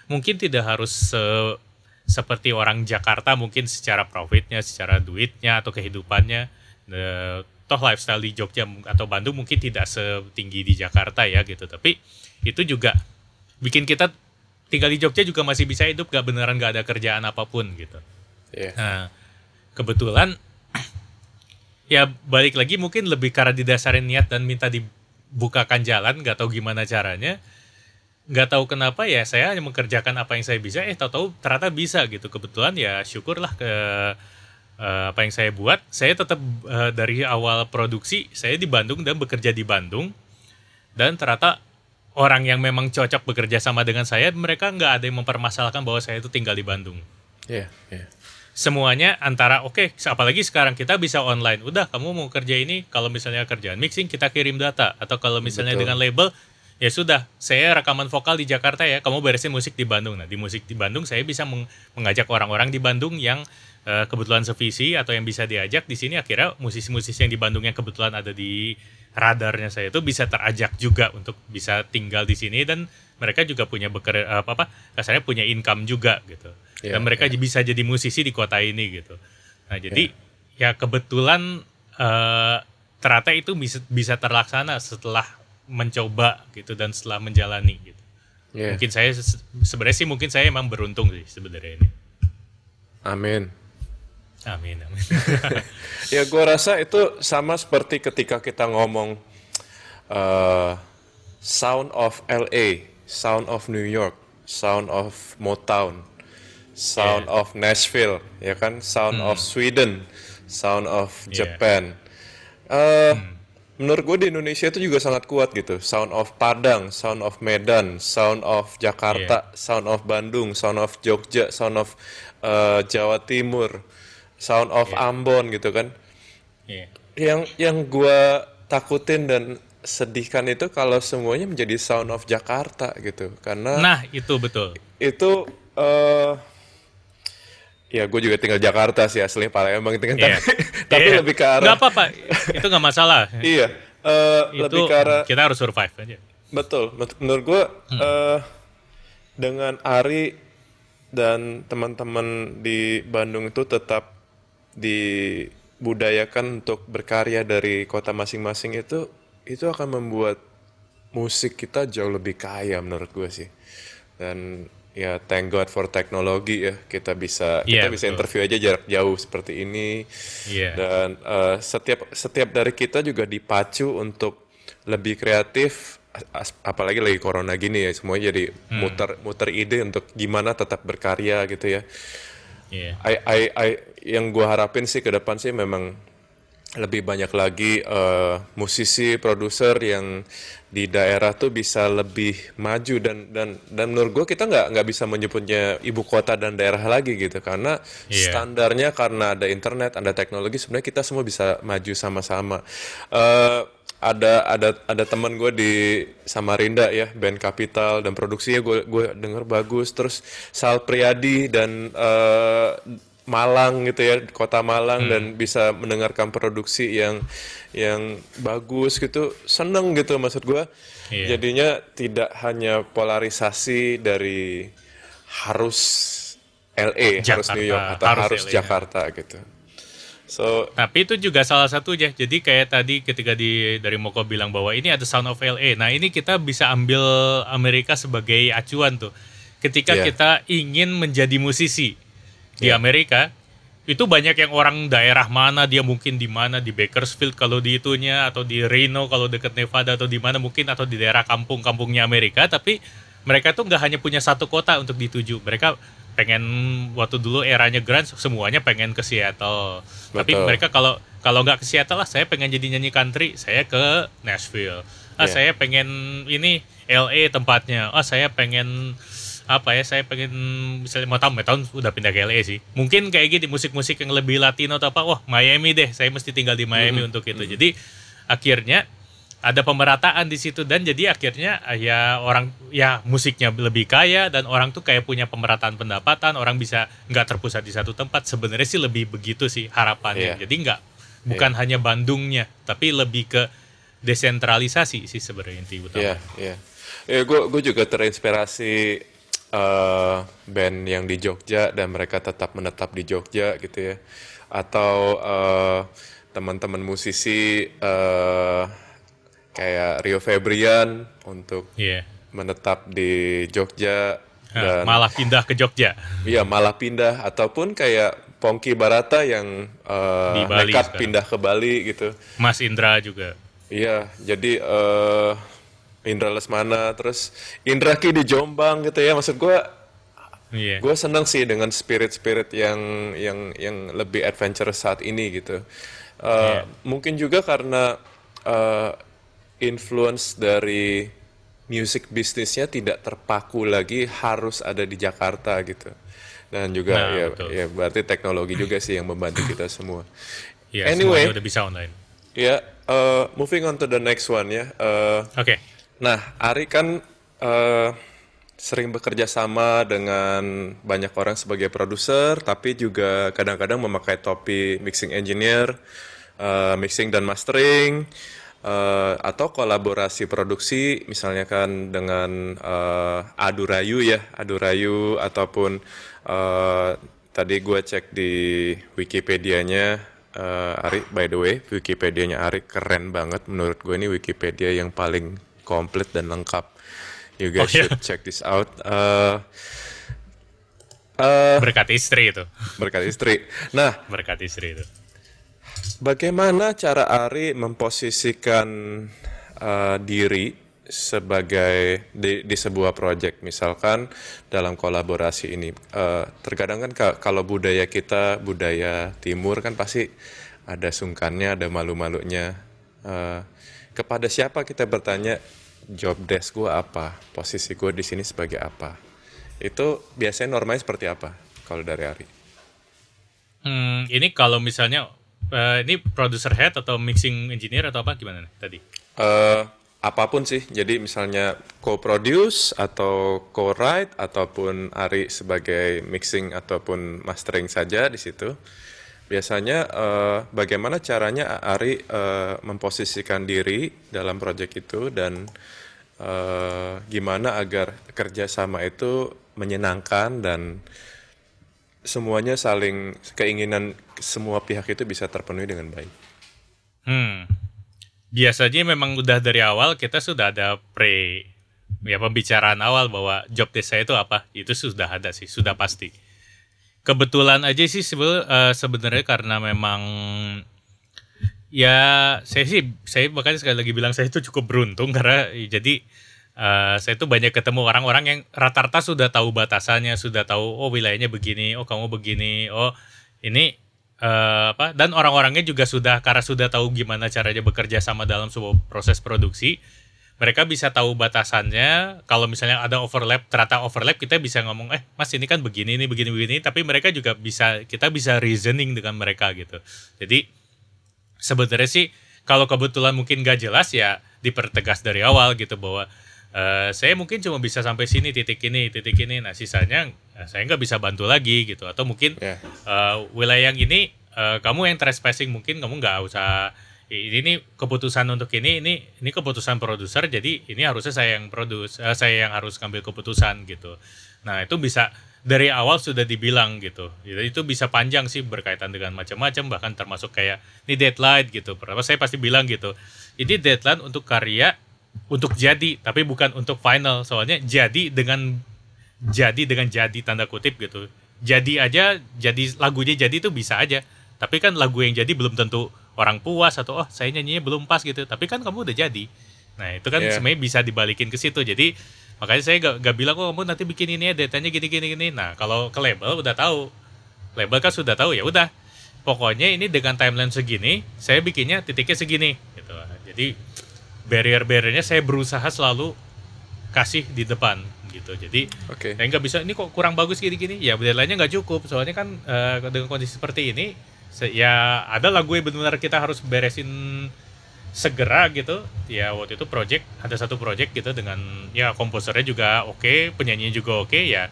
Mungkin tidak harus se seperti orang Jakarta mungkin secara profitnya secara duitnya atau kehidupannya. Toh lifestyle di Jogja atau Bandung mungkin tidak setinggi di Jakarta ya gitu. Tapi itu juga bikin kita tinggal di Jogja juga masih bisa hidup gak beneran gak ada kerjaan apa pun gitu. Yeah. nah kebetulan ya balik lagi mungkin lebih karena didasarin niat dan minta dibukakan jalan gak tahu gimana caranya nggak tahu kenapa ya saya hanya mengerjakan apa yang saya bisa eh tahu-tahu ternyata bisa gitu kebetulan ya syukurlah ke uh, apa yang saya buat, saya tetap uh, dari awal produksi saya di Bandung dan bekerja di Bandung. Dan ternyata orang yang memang cocok bekerja sama dengan saya, mereka nggak ada yang mempermasalahkan bahwa saya itu tinggal di Bandung. Iya, yeah. Yeah. Semuanya antara oke, okay, apalagi sekarang kita bisa online. Udah, kamu mau kerja ini, kalau misalnya kerjaan mixing kita kirim data atau kalau misalnya Betul. dengan label ya sudah saya rekaman vokal di Jakarta ya kamu beresin musik di Bandung nah di musik di Bandung saya bisa meng- mengajak orang-orang di Bandung yang eh, kebetulan sevisi atau yang bisa diajak di sini akhirnya musisi-musisi yang di Bandung yang kebetulan ada di radarnya saya itu bisa terajak juga untuk bisa tinggal di sini dan mereka juga punya bekerja apa apa kasarnya punya income juga gitu. Iya, dan mereka bisa jadi musisi di kota ini gitu. Nah jadi ya kebetulan eh, ternyata itu bisa bisa terlaksana setelah mencoba gitu dan setelah menjalani gitu. Iya. mungkin saya se- sebenarnya sih mungkin saya emang beruntung sih sebenarnya ini. Amin. amin amin. Ya gue rasa itu sama seperti ketika kita ngomong uh, sound of LA, sound of New York, sound of Motown, sound of Nashville, ya kan, sound of Sweden, sound of Yeah. Japan. Uh, Menurut gue di Indonesia itu juga sangat kuat gitu. Sound of Padang, sound of Medan, sound of Jakarta, sound of Bandung, sound of Jogja, sound of uh, Jawa Timur, sound of Ambon gitu kan Iya. yang yang gua takutin dan sedihkan itu kalau semuanya menjadi sound of Jakarta gitu. Karena nah itu betul. Itu eh ya gue juga tinggal Jakarta sih asli Palembang tinggal Iya. tapi, tapi Iya. lebih ke arah nggak apa-apa. Itu nggak masalah. Iya. Eh, itu lebih ke arah kita harus survive aja. Betul, bet- menurut gue eh, dengan Ari dan teman-teman di Bandung itu tetap dibudayakan untuk berkarya dari kota masing-masing itu itu akan membuat musik kita jauh lebih kaya menurut gue sih. Dan ya thank God for teknologi ya kita bisa kita Iya, bisa betul. interview aja jarak jauh seperti ini Iya. dan eh, setiap setiap dari kita juga dipacu untuk lebih kreatif as- apalagi lagi corona gini ya semuanya jadi Hmm. muter muter ide untuk gimana tetap berkarya gitu ya Iya. I, I, I- yang gua harapin sih ke depan sih memang lebih banyak lagi eh, musisi produser yang di daerah tuh bisa lebih maju dan dan dan menurut gua kita nggak nggak bisa menyebutnya ibu kota dan daerah lagi gitu. Karena Iya. standarnya karena ada internet ada teknologi sebenarnya kita semua bisa maju sama-sama. Eh, ada ada ada teman gue di Samarinda ya band Capital dan produksinya gue gue denger bagus. Terus Sal Priadi dan eh, Malang gitu ya kota Malang dan bisa mendengarkan produksi yang yang bagus gitu seneng gitu maksud gue Iya. jadinya tidak hanya polarisasi dari harus LA harus Jakarta, New York atau harus harus, LA, ya. Jakarta gitu so Tapi itu juga salah satu ya. Jadi kayak tadi ketika di dari Moko bilang bahwa ini ada Sound of LA. Nah, ini kita bisa ambil Amerika sebagai acuan tuh. Ketika Iya. kita ingin menjadi musisi di Iya. Amerika, itu banyak yang orang daerah mana dia mungkin di mana di Bakersfield kalau di itunya atau di Reno kalau deket Nevada atau di mana mungkin atau di daerah kampung-kampungnya Amerika tapi mereka tuh nggak hanya punya satu kota untuk dituju mereka pengen waktu dulu eranya grunge semuanya pengen ke Seattle tapi Betul. mereka kalau kalau nggak ke Seattle lah saya pengen jadi nyanyi country saya ke Nashville ah Iya. saya pengen ini LA tempatnya ah saya pengen apa ya saya pengen misalnya mau tahun tahun udah pindah ke LA sih. Mungkin kayak gitu musik-musik yang lebih Latino atau apa wah Miami deh. Saya mesti tinggal di Miami untuk itu. Jadi akhirnya ada pemerataan di situ dan jadi akhirnya ah, ya orang ya musiknya lebih kaya dan orang tuh kayak punya pemerataan pendapatan. Orang bisa nggak terpusat di satu tempat. Sebenarnya sih lebih begitu sih harapannya. Iya. jadi nggak bukan hanya Bandungnya tapi lebih ke desentralisasi sih sebenarnya inti utama. Iya, iya. Ya, gue gue juga terinspirasi eh, band yang di Jogja dan mereka tetap menetap di Jogja gitu ya. Atau eh, teman-teman musisi eh, kayak Rio Febrian untuk Iya. menetap di Jogja Nah, dan malah pindah ke Jogja Iya malah pindah ataupun kayak Pongki Barata yang Di Bali nekat sekarang. pindah ke Bali gitu. Mas Indra juga Iya, jadi eh Indra Lesmana, terus Indra Ki di Jombang gitu ya. Maksud gue, iya gue seneng sih dengan spirit-spirit yang yang yang lebih adventurous saat ini gitu. Eh, Mungkin juga karena eh, influence dari music bisnisnya tidak terpaku lagi harus ada di Jakarta gitu. Dan juga Nah, ya, betul. ya berarti teknologi juga sih yang membantu kita semua. Iya, Anyway. udah bisa online Ya, eh, moving on to the next one ya. Eh, oke Nah, Ari kan uh, sering bekerja sama dengan banyak orang sebagai produser, tapi juga kadang-kadang memakai topi mixing engineer, uh, mixing dan mastering, uh, atau kolaborasi produksi, misalnya kan dengan uh, Adurayu ya, Adurayu ataupun uh, tadi gue cek di Wikipedia-nya uh, Ari, by the way, Wikipedia-nya Ari keren banget menurut gue ini Wikipedia yang paling komplit dan lengkap. You guys oh, iya. should check this out. Uh, uh, berkat istri itu. Berkat istri. Nah, berkat istri itu. Bagaimana cara Ari memposisikan uh, diri sebagai di, di sebuah proyek misalkan dalam kolaborasi ini uh, terkadang kan kalau budaya kita budaya timur kan pasti ada sungkannya ada malu-malunya uh, kepada siapa kita bertanya job desk gue apa? Posisi gue di sini sebagai apa? Itu biasanya normanya seperti apa kalau dari Ari? Hmm, ini kalau misalnya uh, ini producer head atau mixing engineer atau apa? Gimana nih tadi? Uh, apa pun sih. Jadi misalnya co-produce atau co-write ataupun Ari sebagai mixing ataupun mastering saja di situ. Biasanya uh, bagaimana caranya Ari uh, memposisikan diri dalam proyek itu dan uh, gimana agar kerjasama itu menyenangkan dan semuanya saling keinginan semua pihak itu bisa terpenuhi dengan baik. Hmm, biasanya memang udah dari awal kita sudah ada pre ya pembicaraan awal bahwa job desk itu apa? Itu sudah ada sih sudah pasti kebetulan aja sih uh, sebenarnya karena memang ya saya sih saya bahkan sekali lagi bilang saya itu cukup beruntung karena jadi uh, saya itu banyak ketemu orang-orang yang rata-rata sudah tahu batasannya sudah tahu oh wilayahnya begini oh kamu begini oh ini uh, apa? Dan orang-orangnya juga sudah karena sudah tahu gimana caranya bekerja sama dalam sebuah proses produksi mereka bisa tahu batasannya. Kalau misalnya ada overlap ternyata overlap kita bisa ngomong eh mas ini kan begini ini begini begini. Tapi mereka juga bisa kita bisa reasoning dengan mereka gitu. Jadi sebenarnya sih kalau kebetulan mungkin gak jelas ya dipertegas dari awal gitu bahwa uh, saya mungkin cuma bisa sampai sini titik ini titik ini. Nah sisanya uh, saya nggak bisa bantu lagi gitu. Atau mungkin yeah. uh, wilayah yang ini uh, kamu yang trespassing mungkin kamu nggak usah ini, keputusan untuk ini ini ini keputusan produser jadi ini harusnya saya yang produs uh, saya yang harus ngambil keputusan gitu. Nah itu bisa dari awal sudah dibilang gitu. Jadi itu bisa panjang sih berkaitan dengan macam-macam bahkan termasuk kayak ini deadline gitu. Pertama saya pasti bilang gitu ini deadline untuk karya untuk jadi tapi bukan untuk final. Soalnya jadi dengan jadi dengan jadi tanda kutip gitu. Jadi aja jadi lagunya jadi itu bisa aja. Tapi kan lagu yang jadi belum tentu orang puas atau oh saya nyanyinya belum pas gitu. Tapi kan kamu udah jadi. Nah itu kan yeah. sebenarnya bisa dibalikin ke situ. Jadi makanya saya gak, gak bilang kok oh, kamu nanti bikin ini ya datanya gini gini. Gini nah kalau ke label udah tahu. Label kan sudah tahu ya udah. Pokoknya ini dengan timeline segini saya bikinnya titiknya segini gitu. Jadi barrier-barriernya saya berusaha selalu kasih di depan gitu. Jadi okay. saya nggak bisa ini kok kurang bagus gini-gini? Ya lainnya nggak cukup. Soalnya kan uh, dengan kondisi seperti ini ya ada lagu yang benar-benar kita harus beresin segera gitu. Ya waktu itu project ada satu project gitu dengan ya komposernya juga oke okay, penyanyinya juga oke okay, ya.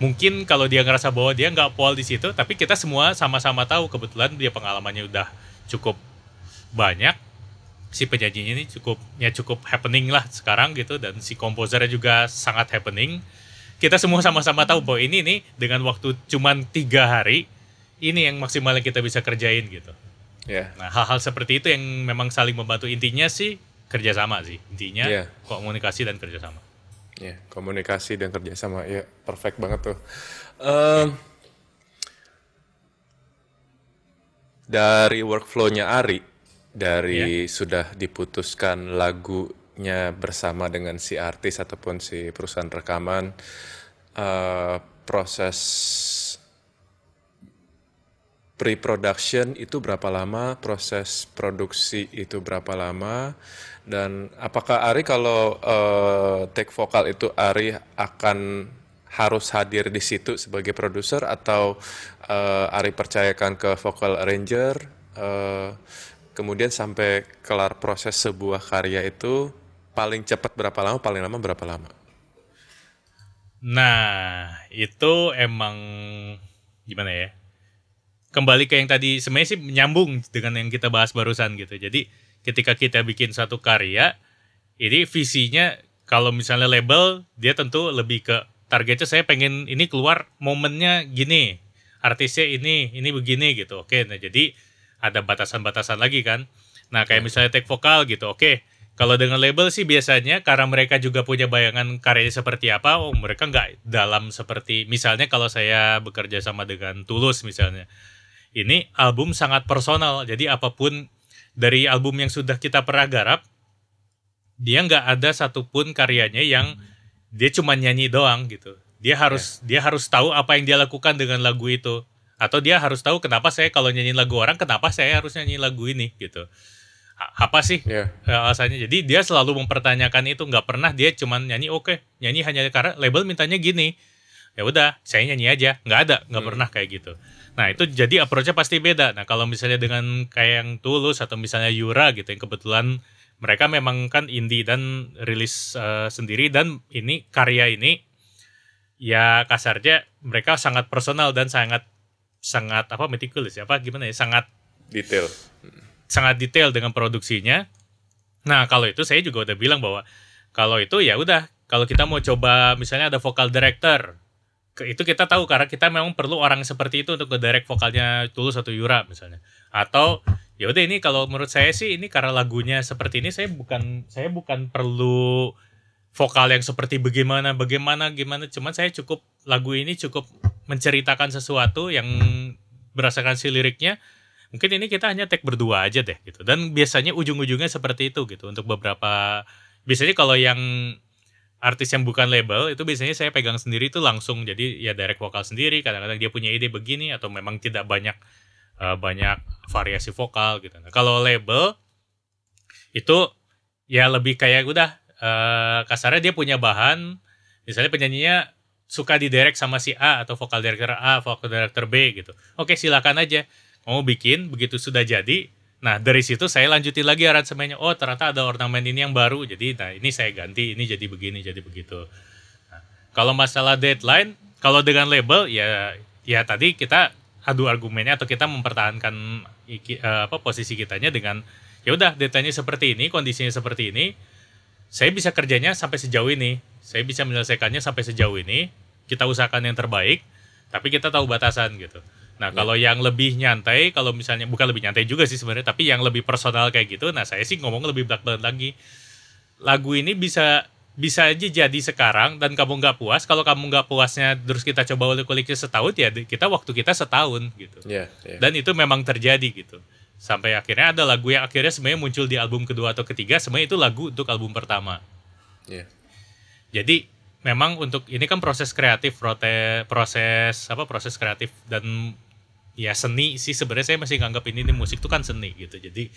Mungkin kalau dia ngerasa bahwa dia nggak pol di situ tapi kita semua sama-sama tahu kebetulan dia pengalamannya udah cukup banyak. Si penyanyinya ini cukup ya cukup happening lah sekarang gitu dan si komposernya juga sangat happening. Kita semua sama-sama tahu bahwa ini nih dengan waktu cuman tiga hari ini yang maksimal yang kita bisa kerjain gitu yeah. nah hal-hal seperti itu yang memang saling membantu intinya sih kerjasama sih intinya yeah. komunikasi dan kerjasama ya yeah, komunikasi dan kerjasama ya perfect banget tuh um, dari workflownya Ari dari yeah. sudah diputuskan lagunya bersama dengan si artis ataupun si perusahaan rekaman uh, proses pre-production itu berapa lama proses produksi itu berapa lama dan apakah Ari kalau uh, take vokal itu Ari akan harus hadir di situ sebagai produser atau uh, Ari percayakan ke vocal arranger uh, kemudian sampai kelar proses sebuah karya itu paling cepat berapa lama, paling lama berapa lama? Nah, itu emang gimana ya? Kembali ke yang tadi sebenarnya sih nyambung dengan yang kita bahas barusan gitu. Jadi ketika kita bikin satu karya, ini visinya kalau misalnya label dia tentu lebih ke targetnya saya pengen ini keluar momennya gini, artisnya ini, ini begini gitu. Oke, nah jadi ada batasan-batasan lagi kan. Nah, kayak misalnya take vokal gitu. Oke, kalau dengan label sih biasanya karena mereka juga punya bayangan karyanya seperti apa, oh mereka nggak dalam seperti misalnya kalau saya bekerja sama dengan Tulus misalnya. Ini album sangat personal, jadi apa pun dari album yang sudah kita pernah garap, dia nggak ada satupun karyanya yang dia cuma nyanyi doang gitu. Dia harus yeah. dia harus tahu apa yang dia lakukan dengan lagu itu, atau dia harus tahu kenapa saya kalau nyanyi lagu orang, kenapa saya harus nyanyi lagu ini gitu apa sih yeah. alasannya jadi dia selalu mempertanyakan itu nggak pernah dia cuman nyanyi oke okay. nyanyi hanya karena label mintanya gini ya udah saya nyanyi aja nggak ada nggak hmm. pernah kayak gitu nah itu jadi approachnya pasti beda nah kalau misalnya dengan kayak yang tulus atau misalnya Yura gitu yang kebetulan mereka memang kan indie dan rilis uh, sendiri dan ini karya ini ya kasarnya mereka sangat personal dan sangat sangat apa meticulous ya apa gimana ya sangat detail sangat detail dengan produksinya. Nah, kalau itu saya juga udah bilang bahwa kalau itu ya udah, kalau kita mau coba misalnya ada vokal director, itu kita tahu karena kita memang perlu orang seperti itu untuk direct vokalnya Tulus atau Yura misalnya. Atau ya udah ini kalau menurut saya sih ini karena lagunya seperti ini saya bukan saya bukan perlu vokal yang seperti bagaimana bagaimana gimana. Cuman saya cukup lagu ini cukup menceritakan sesuatu yang berdasarkan si liriknya. Mungkin ini kita hanya tag berdua aja deh gitu. Dan biasanya ujung-ujungnya seperti itu gitu untuk beberapa biasanya kalau yang artis yang bukan label itu biasanya saya pegang sendiri itu langsung. Jadi ya direct vokal sendiri kadang-kadang dia punya ide begini atau memang tidak banyak uh, banyak variasi vokal gitu. Nah kalau label itu ya lebih kayak udah uh, kasarnya dia punya bahan. Misalnya penyanyinya suka di direct sama si A atau vokal director A, vokal director B gitu. Oke, silakan aja. Mau bikin begitu sudah jadi nah dari situ saya lanjutin lagi aransemennya. Oh ternyata ada ornamen ini yang baru. Jadi nah ini saya ganti ini jadi begini jadi begitu. Nah, kalau masalah deadline kalau dengan label ya ya tadi kita adu argumennya atau kita mempertahankan uh, apa posisi kitanya dengan ya udah deadline seperti ini kondisinya seperti ini saya bisa kerjanya sampai sejauh ini saya bisa menyelesaikannya sampai sejauh ini kita usahakan yang terbaik tapi kita tahu batasan gitu Nah, kalau yang lebih nyantai, kalau misalnya bukan lebih nyantai juga sih sebenarnya, tapi yang lebih personal kayak gitu, nah saya sih ngomong lebih belak belakan lagi. Lagu ini bisa bisa aja jadi sekarang dan kamu nggak puas. Kalau kamu nggak puasnya terus kita coba oleh kuliknya setahun ya kita waktu kita setahun gitu. Yeah, yeah. Dan itu memang terjadi gitu. Sampai akhirnya ada lagu yang akhirnya sebenarnya muncul di album kedua atau ketiga, sebenarnya itu lagu untuk album pertama. Yeah. Jadi memang untuk ini kan proses kreatif, proses apa proses kreatif dan ya seni sih sebenarnya saya masih nganggap ini, ini musik itu kan seni gitu. Jadi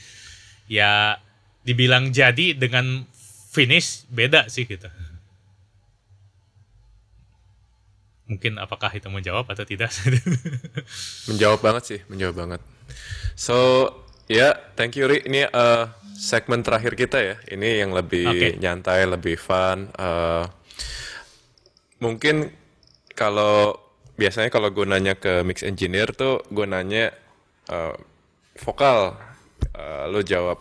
ya dibilang jadi dengan finish beda sih gitu. Mungkin apakah itu menjawab atau tidak? Menjawab banget sih menjawab banget. So ya yeah, thank you Ri. Ini uh, segmen terakhir kita ya. Ini yang lebih okay. nyantai lebih fun uh, mungkin kalau biasanya kalau gue nanya ke mix engineer tuh gue nanya uh, vokal uh, lo jawab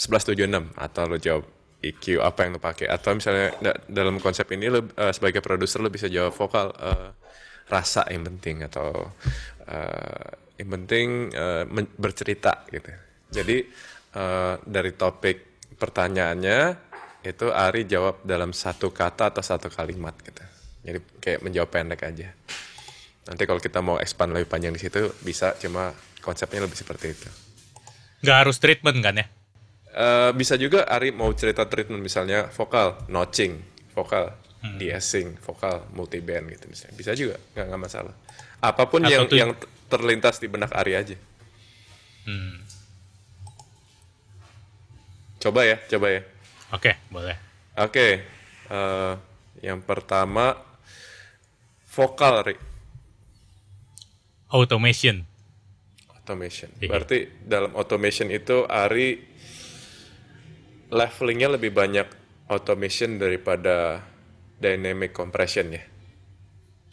1176 atau lo jawab EQ apa yang lo pakai. Atau misalnya da dalam konsep ini lo uh, sebagai produser lo bisa jawab vokal uh, rasa yang penting atau uh, yang penting uh, bercerita gitu. Jadi uh, dari topik pertanyaannya itu Ari jawab dalam satu kata atau satu kalimat gitu jadi kayak menjawab pendek aja. Nanti kalau kita mau expand lebih panjang di situ bisa, cuma konsepnya lebih seperti itu. Nggak harus treatment kan ya? Uh, bisa juga Ari mau cerita treatment misalnya vokal, notching, vokal, hmm. de-essing, vokal, multi band gitu misalnya. Bisa juga, nggak, nggak masalah. Apa pun Atau yang yang terlintas di benak Ari aja. Hmm. Coba ya, coba ya. Oke, okay, boleh. Oke, okay. uh, eh, yang pertama vokal, Ri. Automation. Automation. Iya. Berarti dalam automation itu Ari levelingnya lebih banyak automation daripada dynamic compression ya.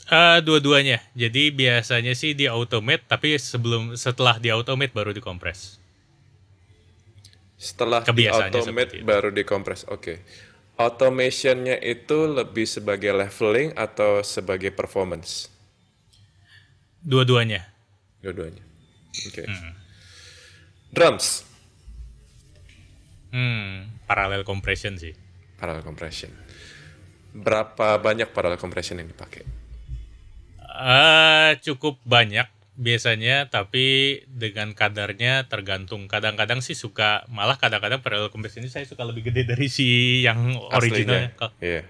Eh, dua-duanya. Jadi biasanya sih di automate, tapi sebelum setelah di automate baru dikompres. Setelah di automate baru dikompres. Oke. Automationnya itu lebih sebagai leveling atau sebagai performance? Dua-duanya. Dua-duanya. Oke. Hmm. Drums, Hmm, parallel compression sih. parallel compression. Berapa banyak parallel compression yang dipakai? Eh, cukup banyak biasanya, tapi dengan kadarnya tergantung. Kadang-kadang sih suka, malah kadang-kadang parallel compression ini saya suka lebih gede dari si yang originalnya. Iya.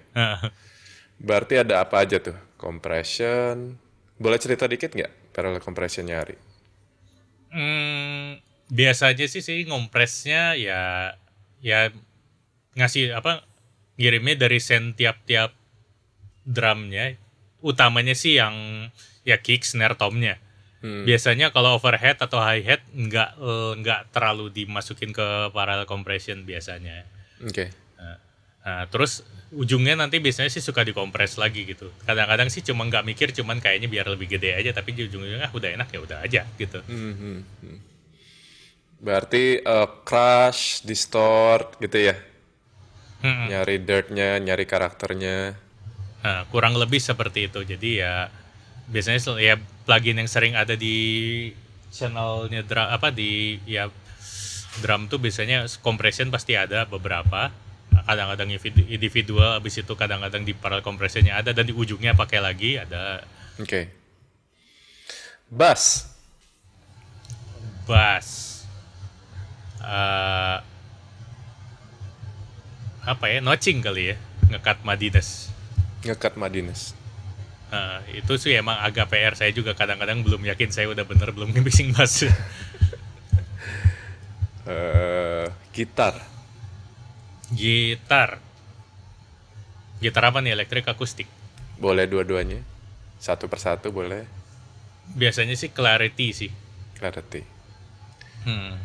Berarti ada apa aja tuh? Compression. Boleh cerita dikit nggak parallel compression Ari? Hmm, biasanya sih sih ngompresnya ya ya ngasih apa ngirimnya dari sen tiap-tiap drumnya utamanya sih yang ya kick snare tomnya biasanya kalau overhead atau hi hat nggak eh, nggak terlalu dimasukin ke parallel compression biasanya Oke. Nah, terus ujungnya nanti biasanya sih suka dikompres lagi gitu kadang-kadang sih cuma nggak mikir cuman kayaknya biar lebih gede aja tapi di ujung-ujungnya ah, udah enak ya udah aja gitu Hmm, hmm, hmm. Berarti eh, crush, distort gitu ya? Mm-mm. Nyari dirtnya, nyari karakternya. Nah, kurang lebih seperti itu. Jadi ya biasanya ya plugin yang sering ada di channelnya drum apa di ya drum tuh biasanya compression pasti ada beberapa. Kadang-kadang individu- individual, habis itu kadang-kadang di parallel compressionnya ada dan di ujungnya pakai lagi ada Oke. Bass. bass. Eh, apa ya notching kali ya ngekat Madines. Ngekat Madines. Nah, itu sih emang agak PR saya juga kadang-kadang belum yakin saya udah bener belum mixing bass. eh gitar. Gitar. Gitar apa nih? Elektrik akustik. Boleh dua-duanya. Satu persatu boleh. Biasanya sih clarity sih. Clarity. Hmm.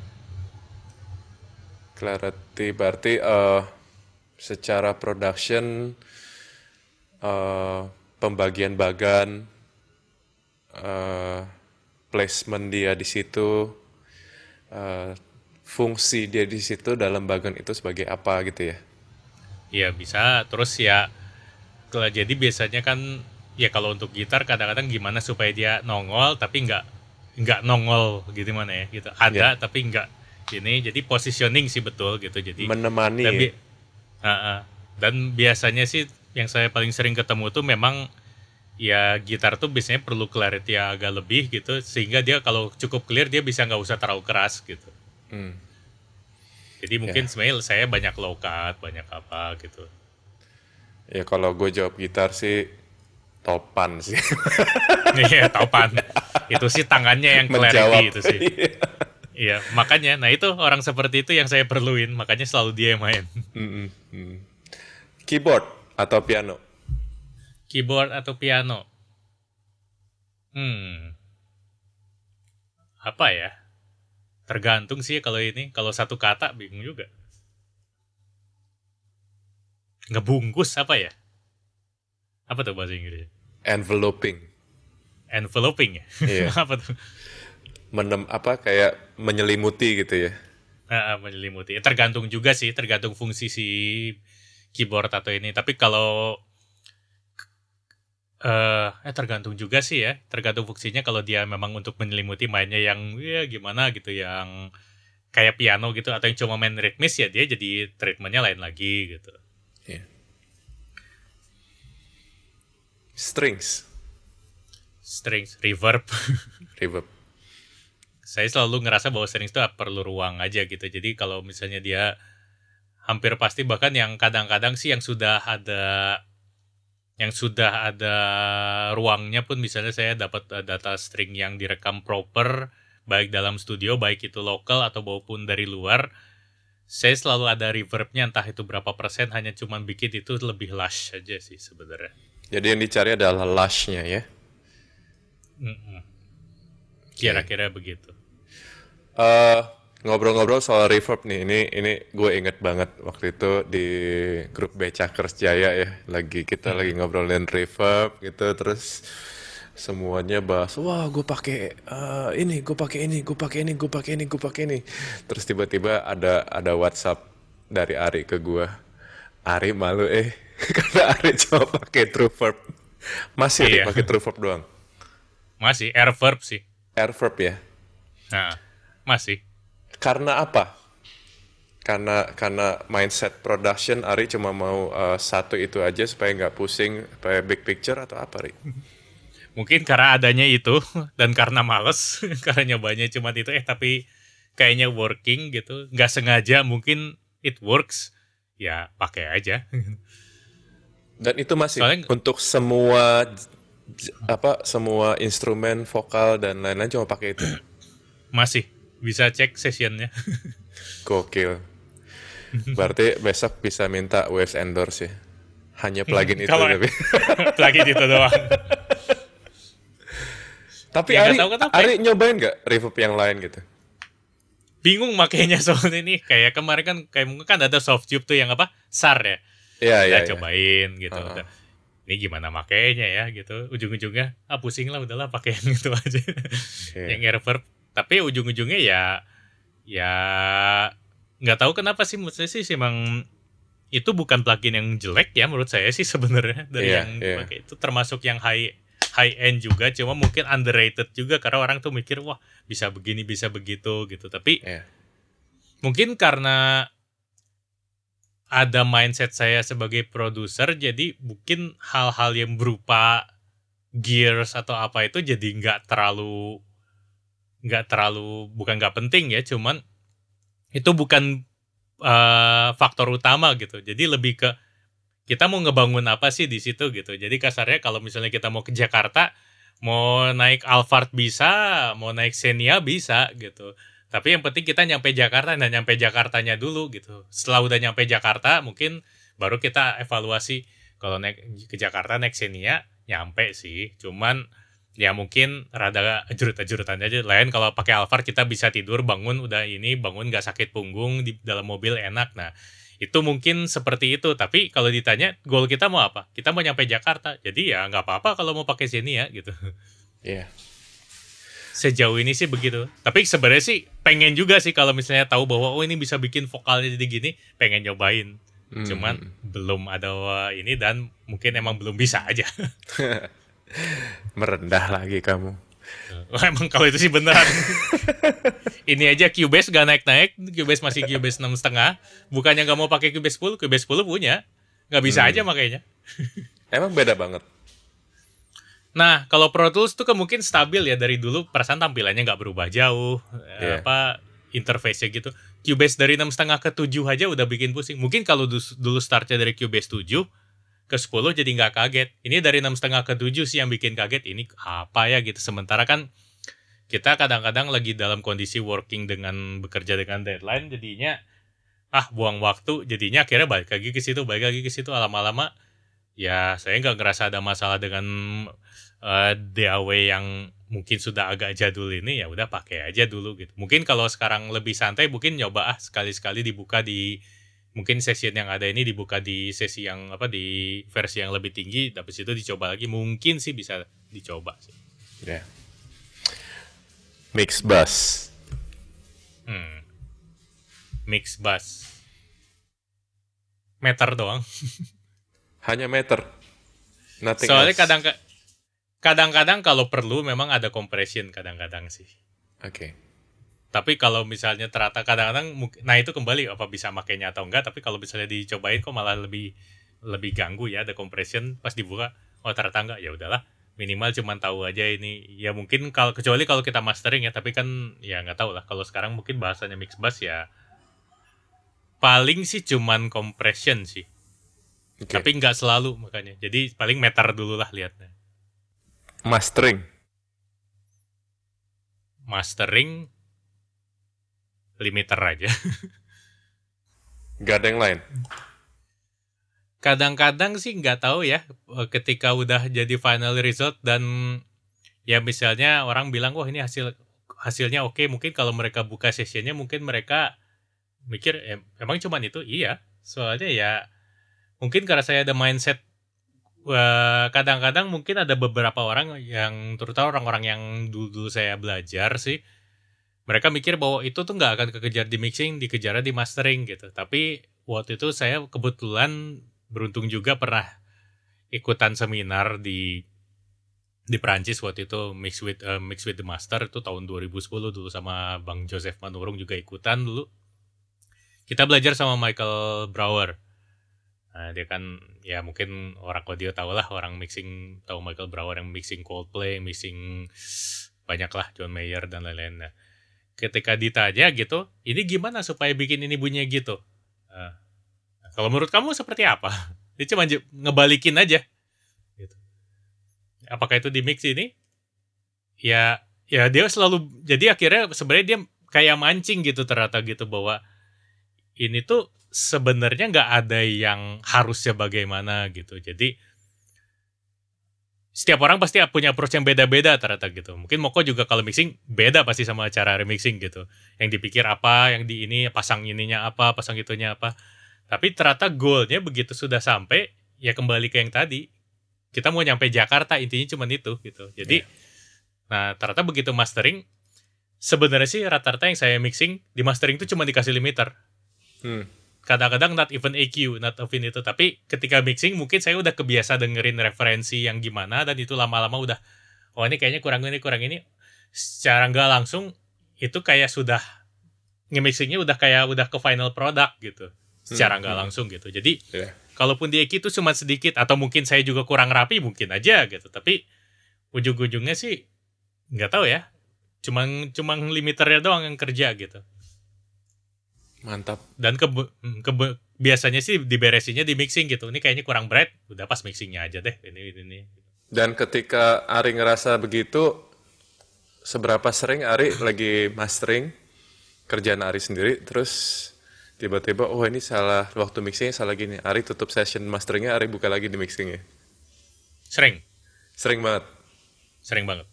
Clarity berarti eh secara production eh pembagian bagan eh placement dia di situ eh fungsi dia di situ dalam bagan itu sebagai apa gitu ya. Iya bisa. Terus ya kalau jadi biasanya kan ya kalau untuk gitar kadang-kadang gimana supaya dia nongol tapi nggak nggak nongol gitu mana ya gitu. Ada tapi nggak ini jadi positioning sih betul gitu. Jadi Menemani. Ya. bi- Ha-ha. dan biasanya sih yang saya paling sering ketemu tuh memang ya gitar tuh biasanya perlu clarity yang agak lebih gitu sehingga dia kalau cukup clear dia bisa nggak usah terlalu keras gitu. Hmm. Jadi mungkin sebenarnya saya banyak low cut, banyak apa gitu. Ya kalau gue jawab gitar sih topan sih. Iya, topan. itu sih tangannya yang clarity Menjawab. itu sih. Iya, makanya nah itu orang seperti itu yang saya perluin, makanya selalu dia yang main. Mm-mm, mm. Keyboard atau piano? Keyboard atau piano? Hmm. Apa ya? Tergantung sih kalau ini. Kalau satu kata bingung juga. Ngebungkus apa ya? Apa tuh bahasa Inggris? Enveloping. Enveloping ya? Iya. apa tuh? Menem apa kayak menyelimuti gitu ya. Ah, menyelimuti. Tergantung juga sih, tergantung fungsi si keyboard atau ini. Tapi kalau eh eh tergantung juga sih ya, tergantung fungsinya kalau dia memang untuk menyelimuti mainnya yang ya gimana gitu yang kayak piano gitu atau yang cuma main ritmis ya dia jadi treatmentnya lain lagi gitu. Iya. Strings, Strings, reverb. reverb. Saya selalu ngerasa bahwa strings itu perlu ruang aja gitu. Jadi kalau misalnya dia hampir pasti bahkan yang kadang-kadang sih yang sudah ada yang sudah ada ruangnya pun misalnya saya dapat uh, data string yang direkam proper baik dalam studio baik itu lokal atau maupun dari luar saya selalu ada reverbnya entah itu berapa persen hanya cuman bikin itu lebih lush aja sih sebenarnya Jadi yang dicari adalah lush-nya ya. Mm-mm. kira-kira begitu Eh, ngobrol-ngobrol soal reverb nih. Ini ini gue inget banget waktu itu di grup Becakers Jaya ya. Lagi kita lagi ngobrolin reverb gitu terus semuanya bahas wah gue pakai eh, ini gue pakai ini gue pakai ini gue pakai ini gue pakai ini terus tiba-tiba ada ada WhatsApp dari Ari ke gue Ari malu eh karena Ari cuma pakai true verb masih Iya. pakai true verb doang Masih air verb sih. air verb ya Nah, masih. Karena apa karena karena mindset production Ari cuma mau eh, satu itu aja supaya nggak pusing supaya big picture atau apa Ari Mungkin karena adanya itu dan karena males karena nyobanya cuma itu eh tapi kayaknya working gitu. nggak sengaja mungkin it works. Ya pakai aja. Dan itu masih Soalnya- untuk semua apa semua instrumen vokal dan lain-lain cuma pakai itu. Masih bisa cek sessionnya. Gokil. Berarti besok bisa minta Waves endorse ya. Hanya plugin itu Kalau- tapi. Lagi itu doang. tapi Ya, Ari, Ari nyobain nggak reverb yang lain gitu? Bingung makainya soal ini. Kayak kemarin kan kayak mungkin kan ada soft tube tuh yang apa? SAR ya. Iya iya. Kita iya. cobain gitu. Uh-uh. Udah, Ini gimana makainya ya gitu. Ujung-ujungnya ah pusing lah udahlah pakai yang itu aja. Iya. yang reverb. Tapi ujung-ujungnya ya ya nggak tahu kenapa sih menurut saya sih emang itu bukan plugin yang jelek ya menurut saya sih sebenarnya dari Iya, yang pakai itu termasuk yang high high end juga cuma mungkin underrated juga karena orang tuh mikir wah bisa begini bisa begitu gitu tapi Iya. mungkin karena ada mindset saya sebagai produser jadi mungkin hal-hal yang berupa gears atau apa itu jadi nggak terlalu nggak terlalu bukan nggak penting ya cuman itu bukan eh, faktor utama gitu jadi lebih ke kita mau ngebangun apa sih di situ gitu jadi kasarnya kalau misalnya kita mau ke Jakarta mau naik Alphard bisa mau naik Xenia bisa gitu tapi yang penting kita nyampe Jakarta dan nyampe Jakartanya dulu gitu. Setelah udah nyampe Jakarta mungkin baru kita evaluasi kalau naik ke Jakarta naik Xenia nyampe sih. Cuman ya mungkin rada ajurut-ajurutan aja. Lain kalau pakai Alphard kita bisa tidur bangun udah ini bangun nggak sakit punggung di dalam mobil enak. Nah itu mungkin seperti itu. Tapi kalau ditanya goal kita mau apa? Kita mau nyampe Jakarta. Jadi ya nggak apa-apa kalau mau pakai Xenia gitu. Iya. Sejauh ini sih begitu. Tapi sebenarnya sih pengen juga sih kalau misalnya tahu bahwa oh ini bisa bikin vokalnya jadi gini, pengen nyobain. Hmm. Cuman belum ada ini dan mungkin emang belum bisa aja. Merendah lagi kamu. Wah, emang kalau itu sih beneran. ini aja Cubase gak naik-naik, Cubase masih Cubase enam setengah. Bukannya nggak mau pakai Cubase 10, Cubase 10 punya. Nggak bisa Hmm. aja makanya. Emang beda banget. Nah, kalau Pro Tools tuh kan mungkin stabil ya dari dulu perasaan tampilannya nggak berubah jauh, eh, apa interface-nya gitu. Cubase dari enam setengah ke 7 aja udah bikin pusing. Mungkin kalau dulu startnya dari Cubase 7 ke 10 jadi nggak kaget. Ini dari enam setengah ke 7 sih yang bikin kaget. Ini apa ya gitu. Sementara kan kita kadang-kadang lagi dalam kondisi working dengan bekerja dengan deadline jadinya ah buang waktu jadinya akhirnya balik lagi ke situ balik lagi ke situ lama-lama ya saya nggak ngerasa ada masalah dengan eh, DAW yang mungkin sudah agak jadul ini ya udah pakai aja dulu gitu. Mungkin kalau sekarang lebih santai mungkin nyoba ah sekali-sekali dibuka di mungkin session yang ada ini dibuka di sesi yang apa di versi yang lebih tinggi habis itu dicoba lagi mungkin sih bisa dicoba sih. Ya. Mix bass. Hmm. Mix bass. Meter doang. Hanya meter. Nothing Soalnya else. kadang kadang-kadang kalau perlu memang ada compression kadang-kadang sih. Oke. Tapi kalau misalnya ternyata kadang-kadang nah itu kembali apa bisa makainya atau enggak tapi kalau misalnya dicobain kok malah lebih lebih ganggu ya ada compression pas dibuka oh ternyata enggak ya udahlah minimal cuman tahu aja ini ya mungkin kalau kecuali kalau kita mastering ya tapi kan ya nggak tahu lah kalau sekarang mungkin bahasanya mix bass ya paling sih cuman compression sih Oke. tapi nggak selalu makanya jadi paling meter dulu lah lihatnya mastering. mastering limiter aja. Gak ada yang lain. kadang-kadang sih nggak tahu ya eh, ketika udah jadi final result dan ya misalnya orang bilang wah ini hasil hasilnya oke. Mungkin kalau mereka buka sessionnya mungkin mereka mikir em, emang cuman itu? Iya. Soalnya ya mungkin karena saya ada mindset wah, kadang-kadang mungkin ada beberapa orang yang terutama orang-orang yang dulu, dulu saya belajar sih mereka mikir bahwa itu tuh nggak akan kekejar di mixing dikejar di mastering gitu. Tapi waktu itu saya kebetulan beruntung juga pernah ikutan seminar di di Prancis waktu itu mix with uh, mix with the master itu tahun 2010 dulu sama Bang Joseph Manurung juga ikutan dulu. Kita belajar sama Michael Brower. Nah, dia kan ya mungkin orang audio tahu lah orang mixing tahu Michael Brower yang mixing Coldplay mixing banyak lah John Mayer dan lain-lain nah, ketika ditanya gitu ini gimana supaya bikin ini bunyinya gitu? Uh, kalau menurut kamu seperti apa? Dia cuma ngebalikin aja apakah itu di mix ini? Ya ya dia selalu jadi akhirnya sebenarnya dia kayak mancing gitu ternyata gitu bahwa ini tuh sebenarnya nggak ada yang harusnya bagaimana gitu. Jadi setiap orang pasti punya approach yang beda-beda ternyata gitu. Mungkin Moko juga kalau mixing beda pasti sama cara remixing gitu. Yang dipikir apa, yang di ini pasang ininya apa, pasang itunya apa. Tapi ternyata goalnya begitu sudah sampai ya kembali ke yang tadi kita mau nyampe Jakarta intinya cuma itu gitu jadi yeah. nah ternyata begitu mastering sebenarnya sih rata-rata yang saya mixing di mastering itu cuma dikasih limiter hmm. Kadang-kadang not even EQ not even itu. Tapi ketika mixing mungkin saya udah kebiasa dengerin referensi yang gimana dan itu lama-lama udah oh ini kayaknya kurang ini kurang ini. Secara nggak langsung itu kayak sudah nge-mixingnya udah kayak udah ke final product gitu. Secara hmm, nggak hmm, langsung gitu. Jadi yeah kalaupun di Eki itu cuma sedikit atau mungkin saya juga kurang rapi mungkin aja gitu. Tapi ujung-ujungnya sih nggak tahu ya. Cuma cuma limiternya doang yang kerja gitu mantap. Dan ke, ke biasanya sih diberesinnya di mixing gitu. Ini kayaknya kurang bright udah pas mixingnya aja deh. Ini ini. Dan ketika Ari ngerasa begitu seberapa sering Ari lagi mastering kerjaan Ari sendiri? Terus tiba-tiba oh ini salah waktu mixingnya salah gini. Ari tutup session masteringnya Ari buka lagi di mixingnya. Sering? Sering banget. Sering banget.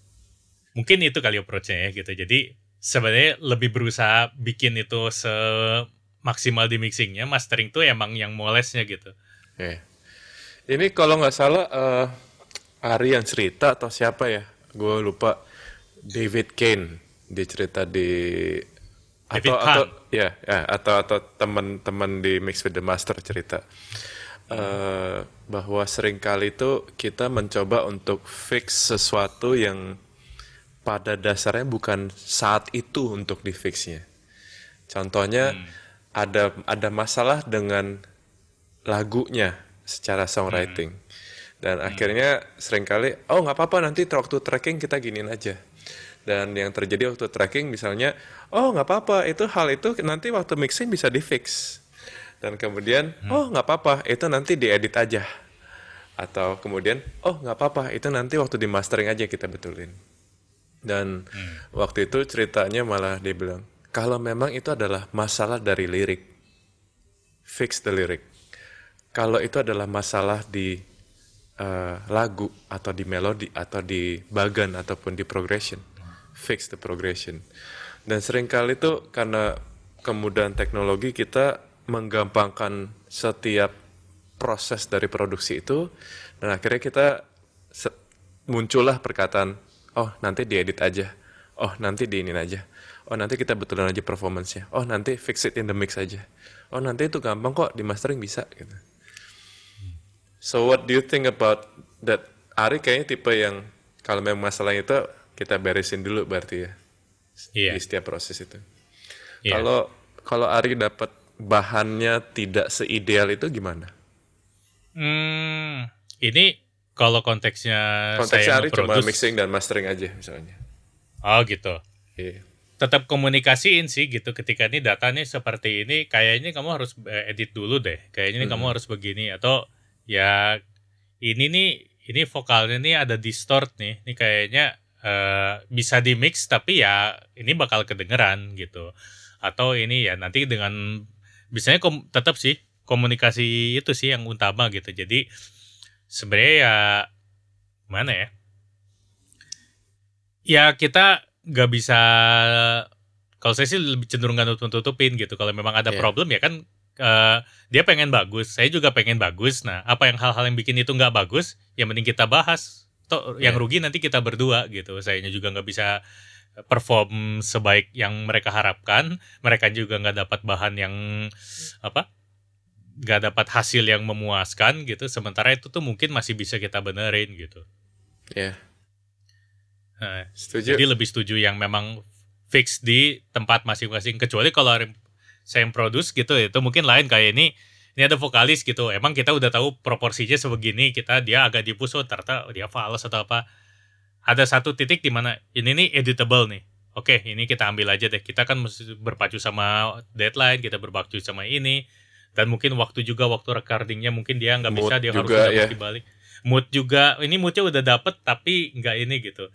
Mungkin itu kali approach-nya ya gitu. Jadi sebenarnya lebih berusaha bikin itu semaksimal di mixingnya. Mastering tuh emang yang molesnya gitu. Yeah. ini kalau nggak salah uh, Ari yang cerita atau siapa ya? Gue lupa. David Kane dia cerita di atau atau ya ya atau atau teman-teman di Mix with the Master cerita. Uh, bahwa sering kali itu kita mencoba untuk fix sesuatu yang pada dasarnya bukan saat itu untuk di fixnya. Contohnya hmm. ada ada masalah dengan lagunya secara songwriting hmm. dan hmm. akhirnya sering kali oh nggak apa-apa nanti waktu tracking kita giniin aja dan yang terjadi waktu tracking misalnya oh nggak apa-apa itu hal itu nanti waktu mixing bisa di fix dan kemudian hmm. oh nggak apa-apa itu nanti diedit aja atau kemudian oh nggak apa-apa itu nanti waktu di mastering aja kita betulin dan hmm. waktu itu ceritanya malah dia bilang kalau memang itu adalah masalah dari lirik fix the lyric kalau itu adalah masalah di uh, lagu atau di melodi atau di bagan ataupun di progression fix the progression. Dan sering kali itu karena kemudahan teknologi kita menggampangkan setiap proses dari produksi itu dan akhirnya kita muncullah perkataan oh nanti diedit aja oh nanti diinin aja oh nanti kita betulin aja performance-nya oh nanti fix it in the mix aja oh nanti itu gampang kok di mastering bisa gitu so what do you think about that Ari kayaknya tipe yang kalau memang masalah itu kita beresin dulu berarti ya yeah. di setiap proses itu. Yeah. Kalau kalau Ari dapat bahannya tidak seideal itu gimana? Hmm, ini kalau konteksnya konteksnya saya Ari cuma mixing dan mastering aja misalnya. Oh gitu. Yeah. Tetap komunikasiin sih gitu ketika ini datanya seperti ini kayaknya kamu harus eh, edit dulu deh. Kayaknya ini hmm. kamu harus begini atau ya ini nih ini vokalnya nih ada distort nih. Ini kayaknya uh, bisa di mix tapi ya ini bakal kedengeran gitu atau ini ya nanti dengan biasanya kom tetap sih komunikasi itu sih yang utama gitu jadi sebenarnya ya mana ya? Ya kita nggak bisa kalau saya sih lebih cenderung nggak nutup tutupin gitu. Kalau memang ada Iya. problem ya kan eh, dia pengen bagus saya juga pengen bagus. Nah apa yang hal-hal yang bikin itu nggak bagus yang mending kita bahas. Toh yang Iya. rugi nanti kita berdua gitu. Sayanya juga nggak bisa perform sebaik yang mereka harapkan. Mereka juga nggak dapat bahan yang apa nggak dapat hasil yang memuaskan gitu sementara itu tuh mungkin masih bisa kita benerin gitu. Ya, Nah, setuju. jadi lebih setuju yang memang fix di tempat masing-masing kecuali kalau saya yang produce gitu itu mungkin lain kayak ini ini ada vokalis gitu emang kita udah tahu proporsinya sebegini kita dia agak dipus oh ternyata dia fals atau apa. Ada satu titik di mana ini nih editable nih oke ini kita ambil aja deh kita kan mesti berpacu sama deadline kita berpacu sama ini dan mungkin waktu juga waktu recordingnya mungkin dia nggak Mood bisa dia harus juga, udah ya. mood juga ini moodnya udah dapet tapi nggak ini gitu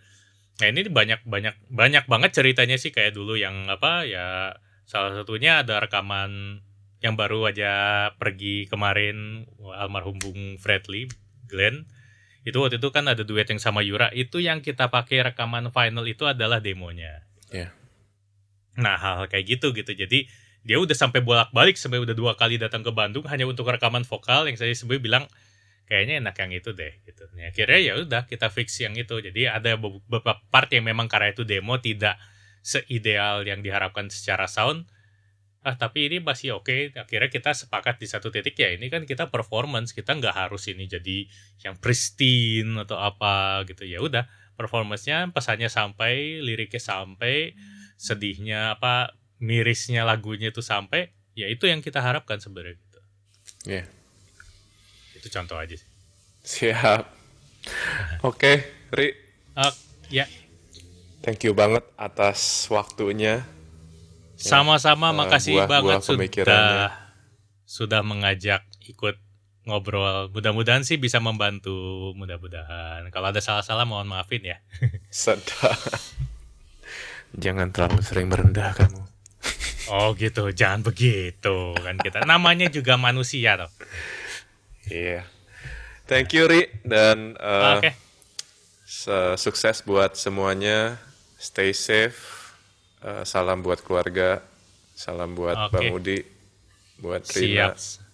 Nah ini banyak banyak banyak banget ceritanya sih kayak dulu yang apa ya salah satunya ada rekaman yang baru aja pergi kemarin almarhum Bung Fredly Glenn itu waktu itu kan ada duet yang sama Yura itu yang kita pakai rekaman final itu adalah demonya. Iya. Nah hal, -hal kayak gitu gitu jadi dia udah sampai bolak-balik sampai udah dua kali datang ke Bandung hanya untuk rekaman vokal yang saya sebenarnya bilang kayaknya enak yang itu deh gitu. Nah, akhirnya ya udah kita fix yang itu. Jadi ada beberapa part yang memang karena itu demo tidak seideal yang diharapkan secara sound. Ah tapi ini masih oke. Akhirnya kita sepakat di satu titik ya ini kan kita performance kita nggak harus ini jadi yang pristine atau apa gitu ya udah performancenya pesannya sampai liriknya sampai sedihnya apa mirisnya lagunya itu sampai ya itu yang kita harapkan sebenarnya gitu. Ya, Itu contoh aja sih. siap. Oke, Ri, Ah, ya thank you banget atas waktunya. Sama-sama, Eh, makasih buah-buah banget pemikirannya. sudah sudah mengajak ikut ngobrol. Mudah-mudahan sih bisa membantu, mudah-mudahan. Kalau ada salah-salah mohon maafin ya. Sedap. Jangan terlalu sering merendah kamu. Oh gitu, jangan begitu kan kita. Namanya juga manusia toh. Iya. Thank you, Ri. Dan eh, Oke, se- sukses buat semuanya. Stay safe. Eh, salam buat keluarga. Salam buat Oke. Bang Udi. Buat Rina. siap.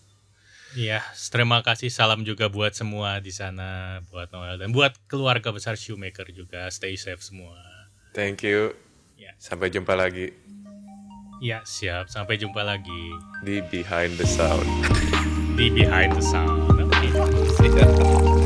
Iya, terima kasih salam juga buat semua di sana, buat Noel dan buat keluarga besar Shoemaker juga. Stay safe semua. Thank you. Ya. Sampai jumpa lagi Iya, siap. Sampai jumpa lagi di Behind the Sound. di Behind the Sound. Oke. Siap.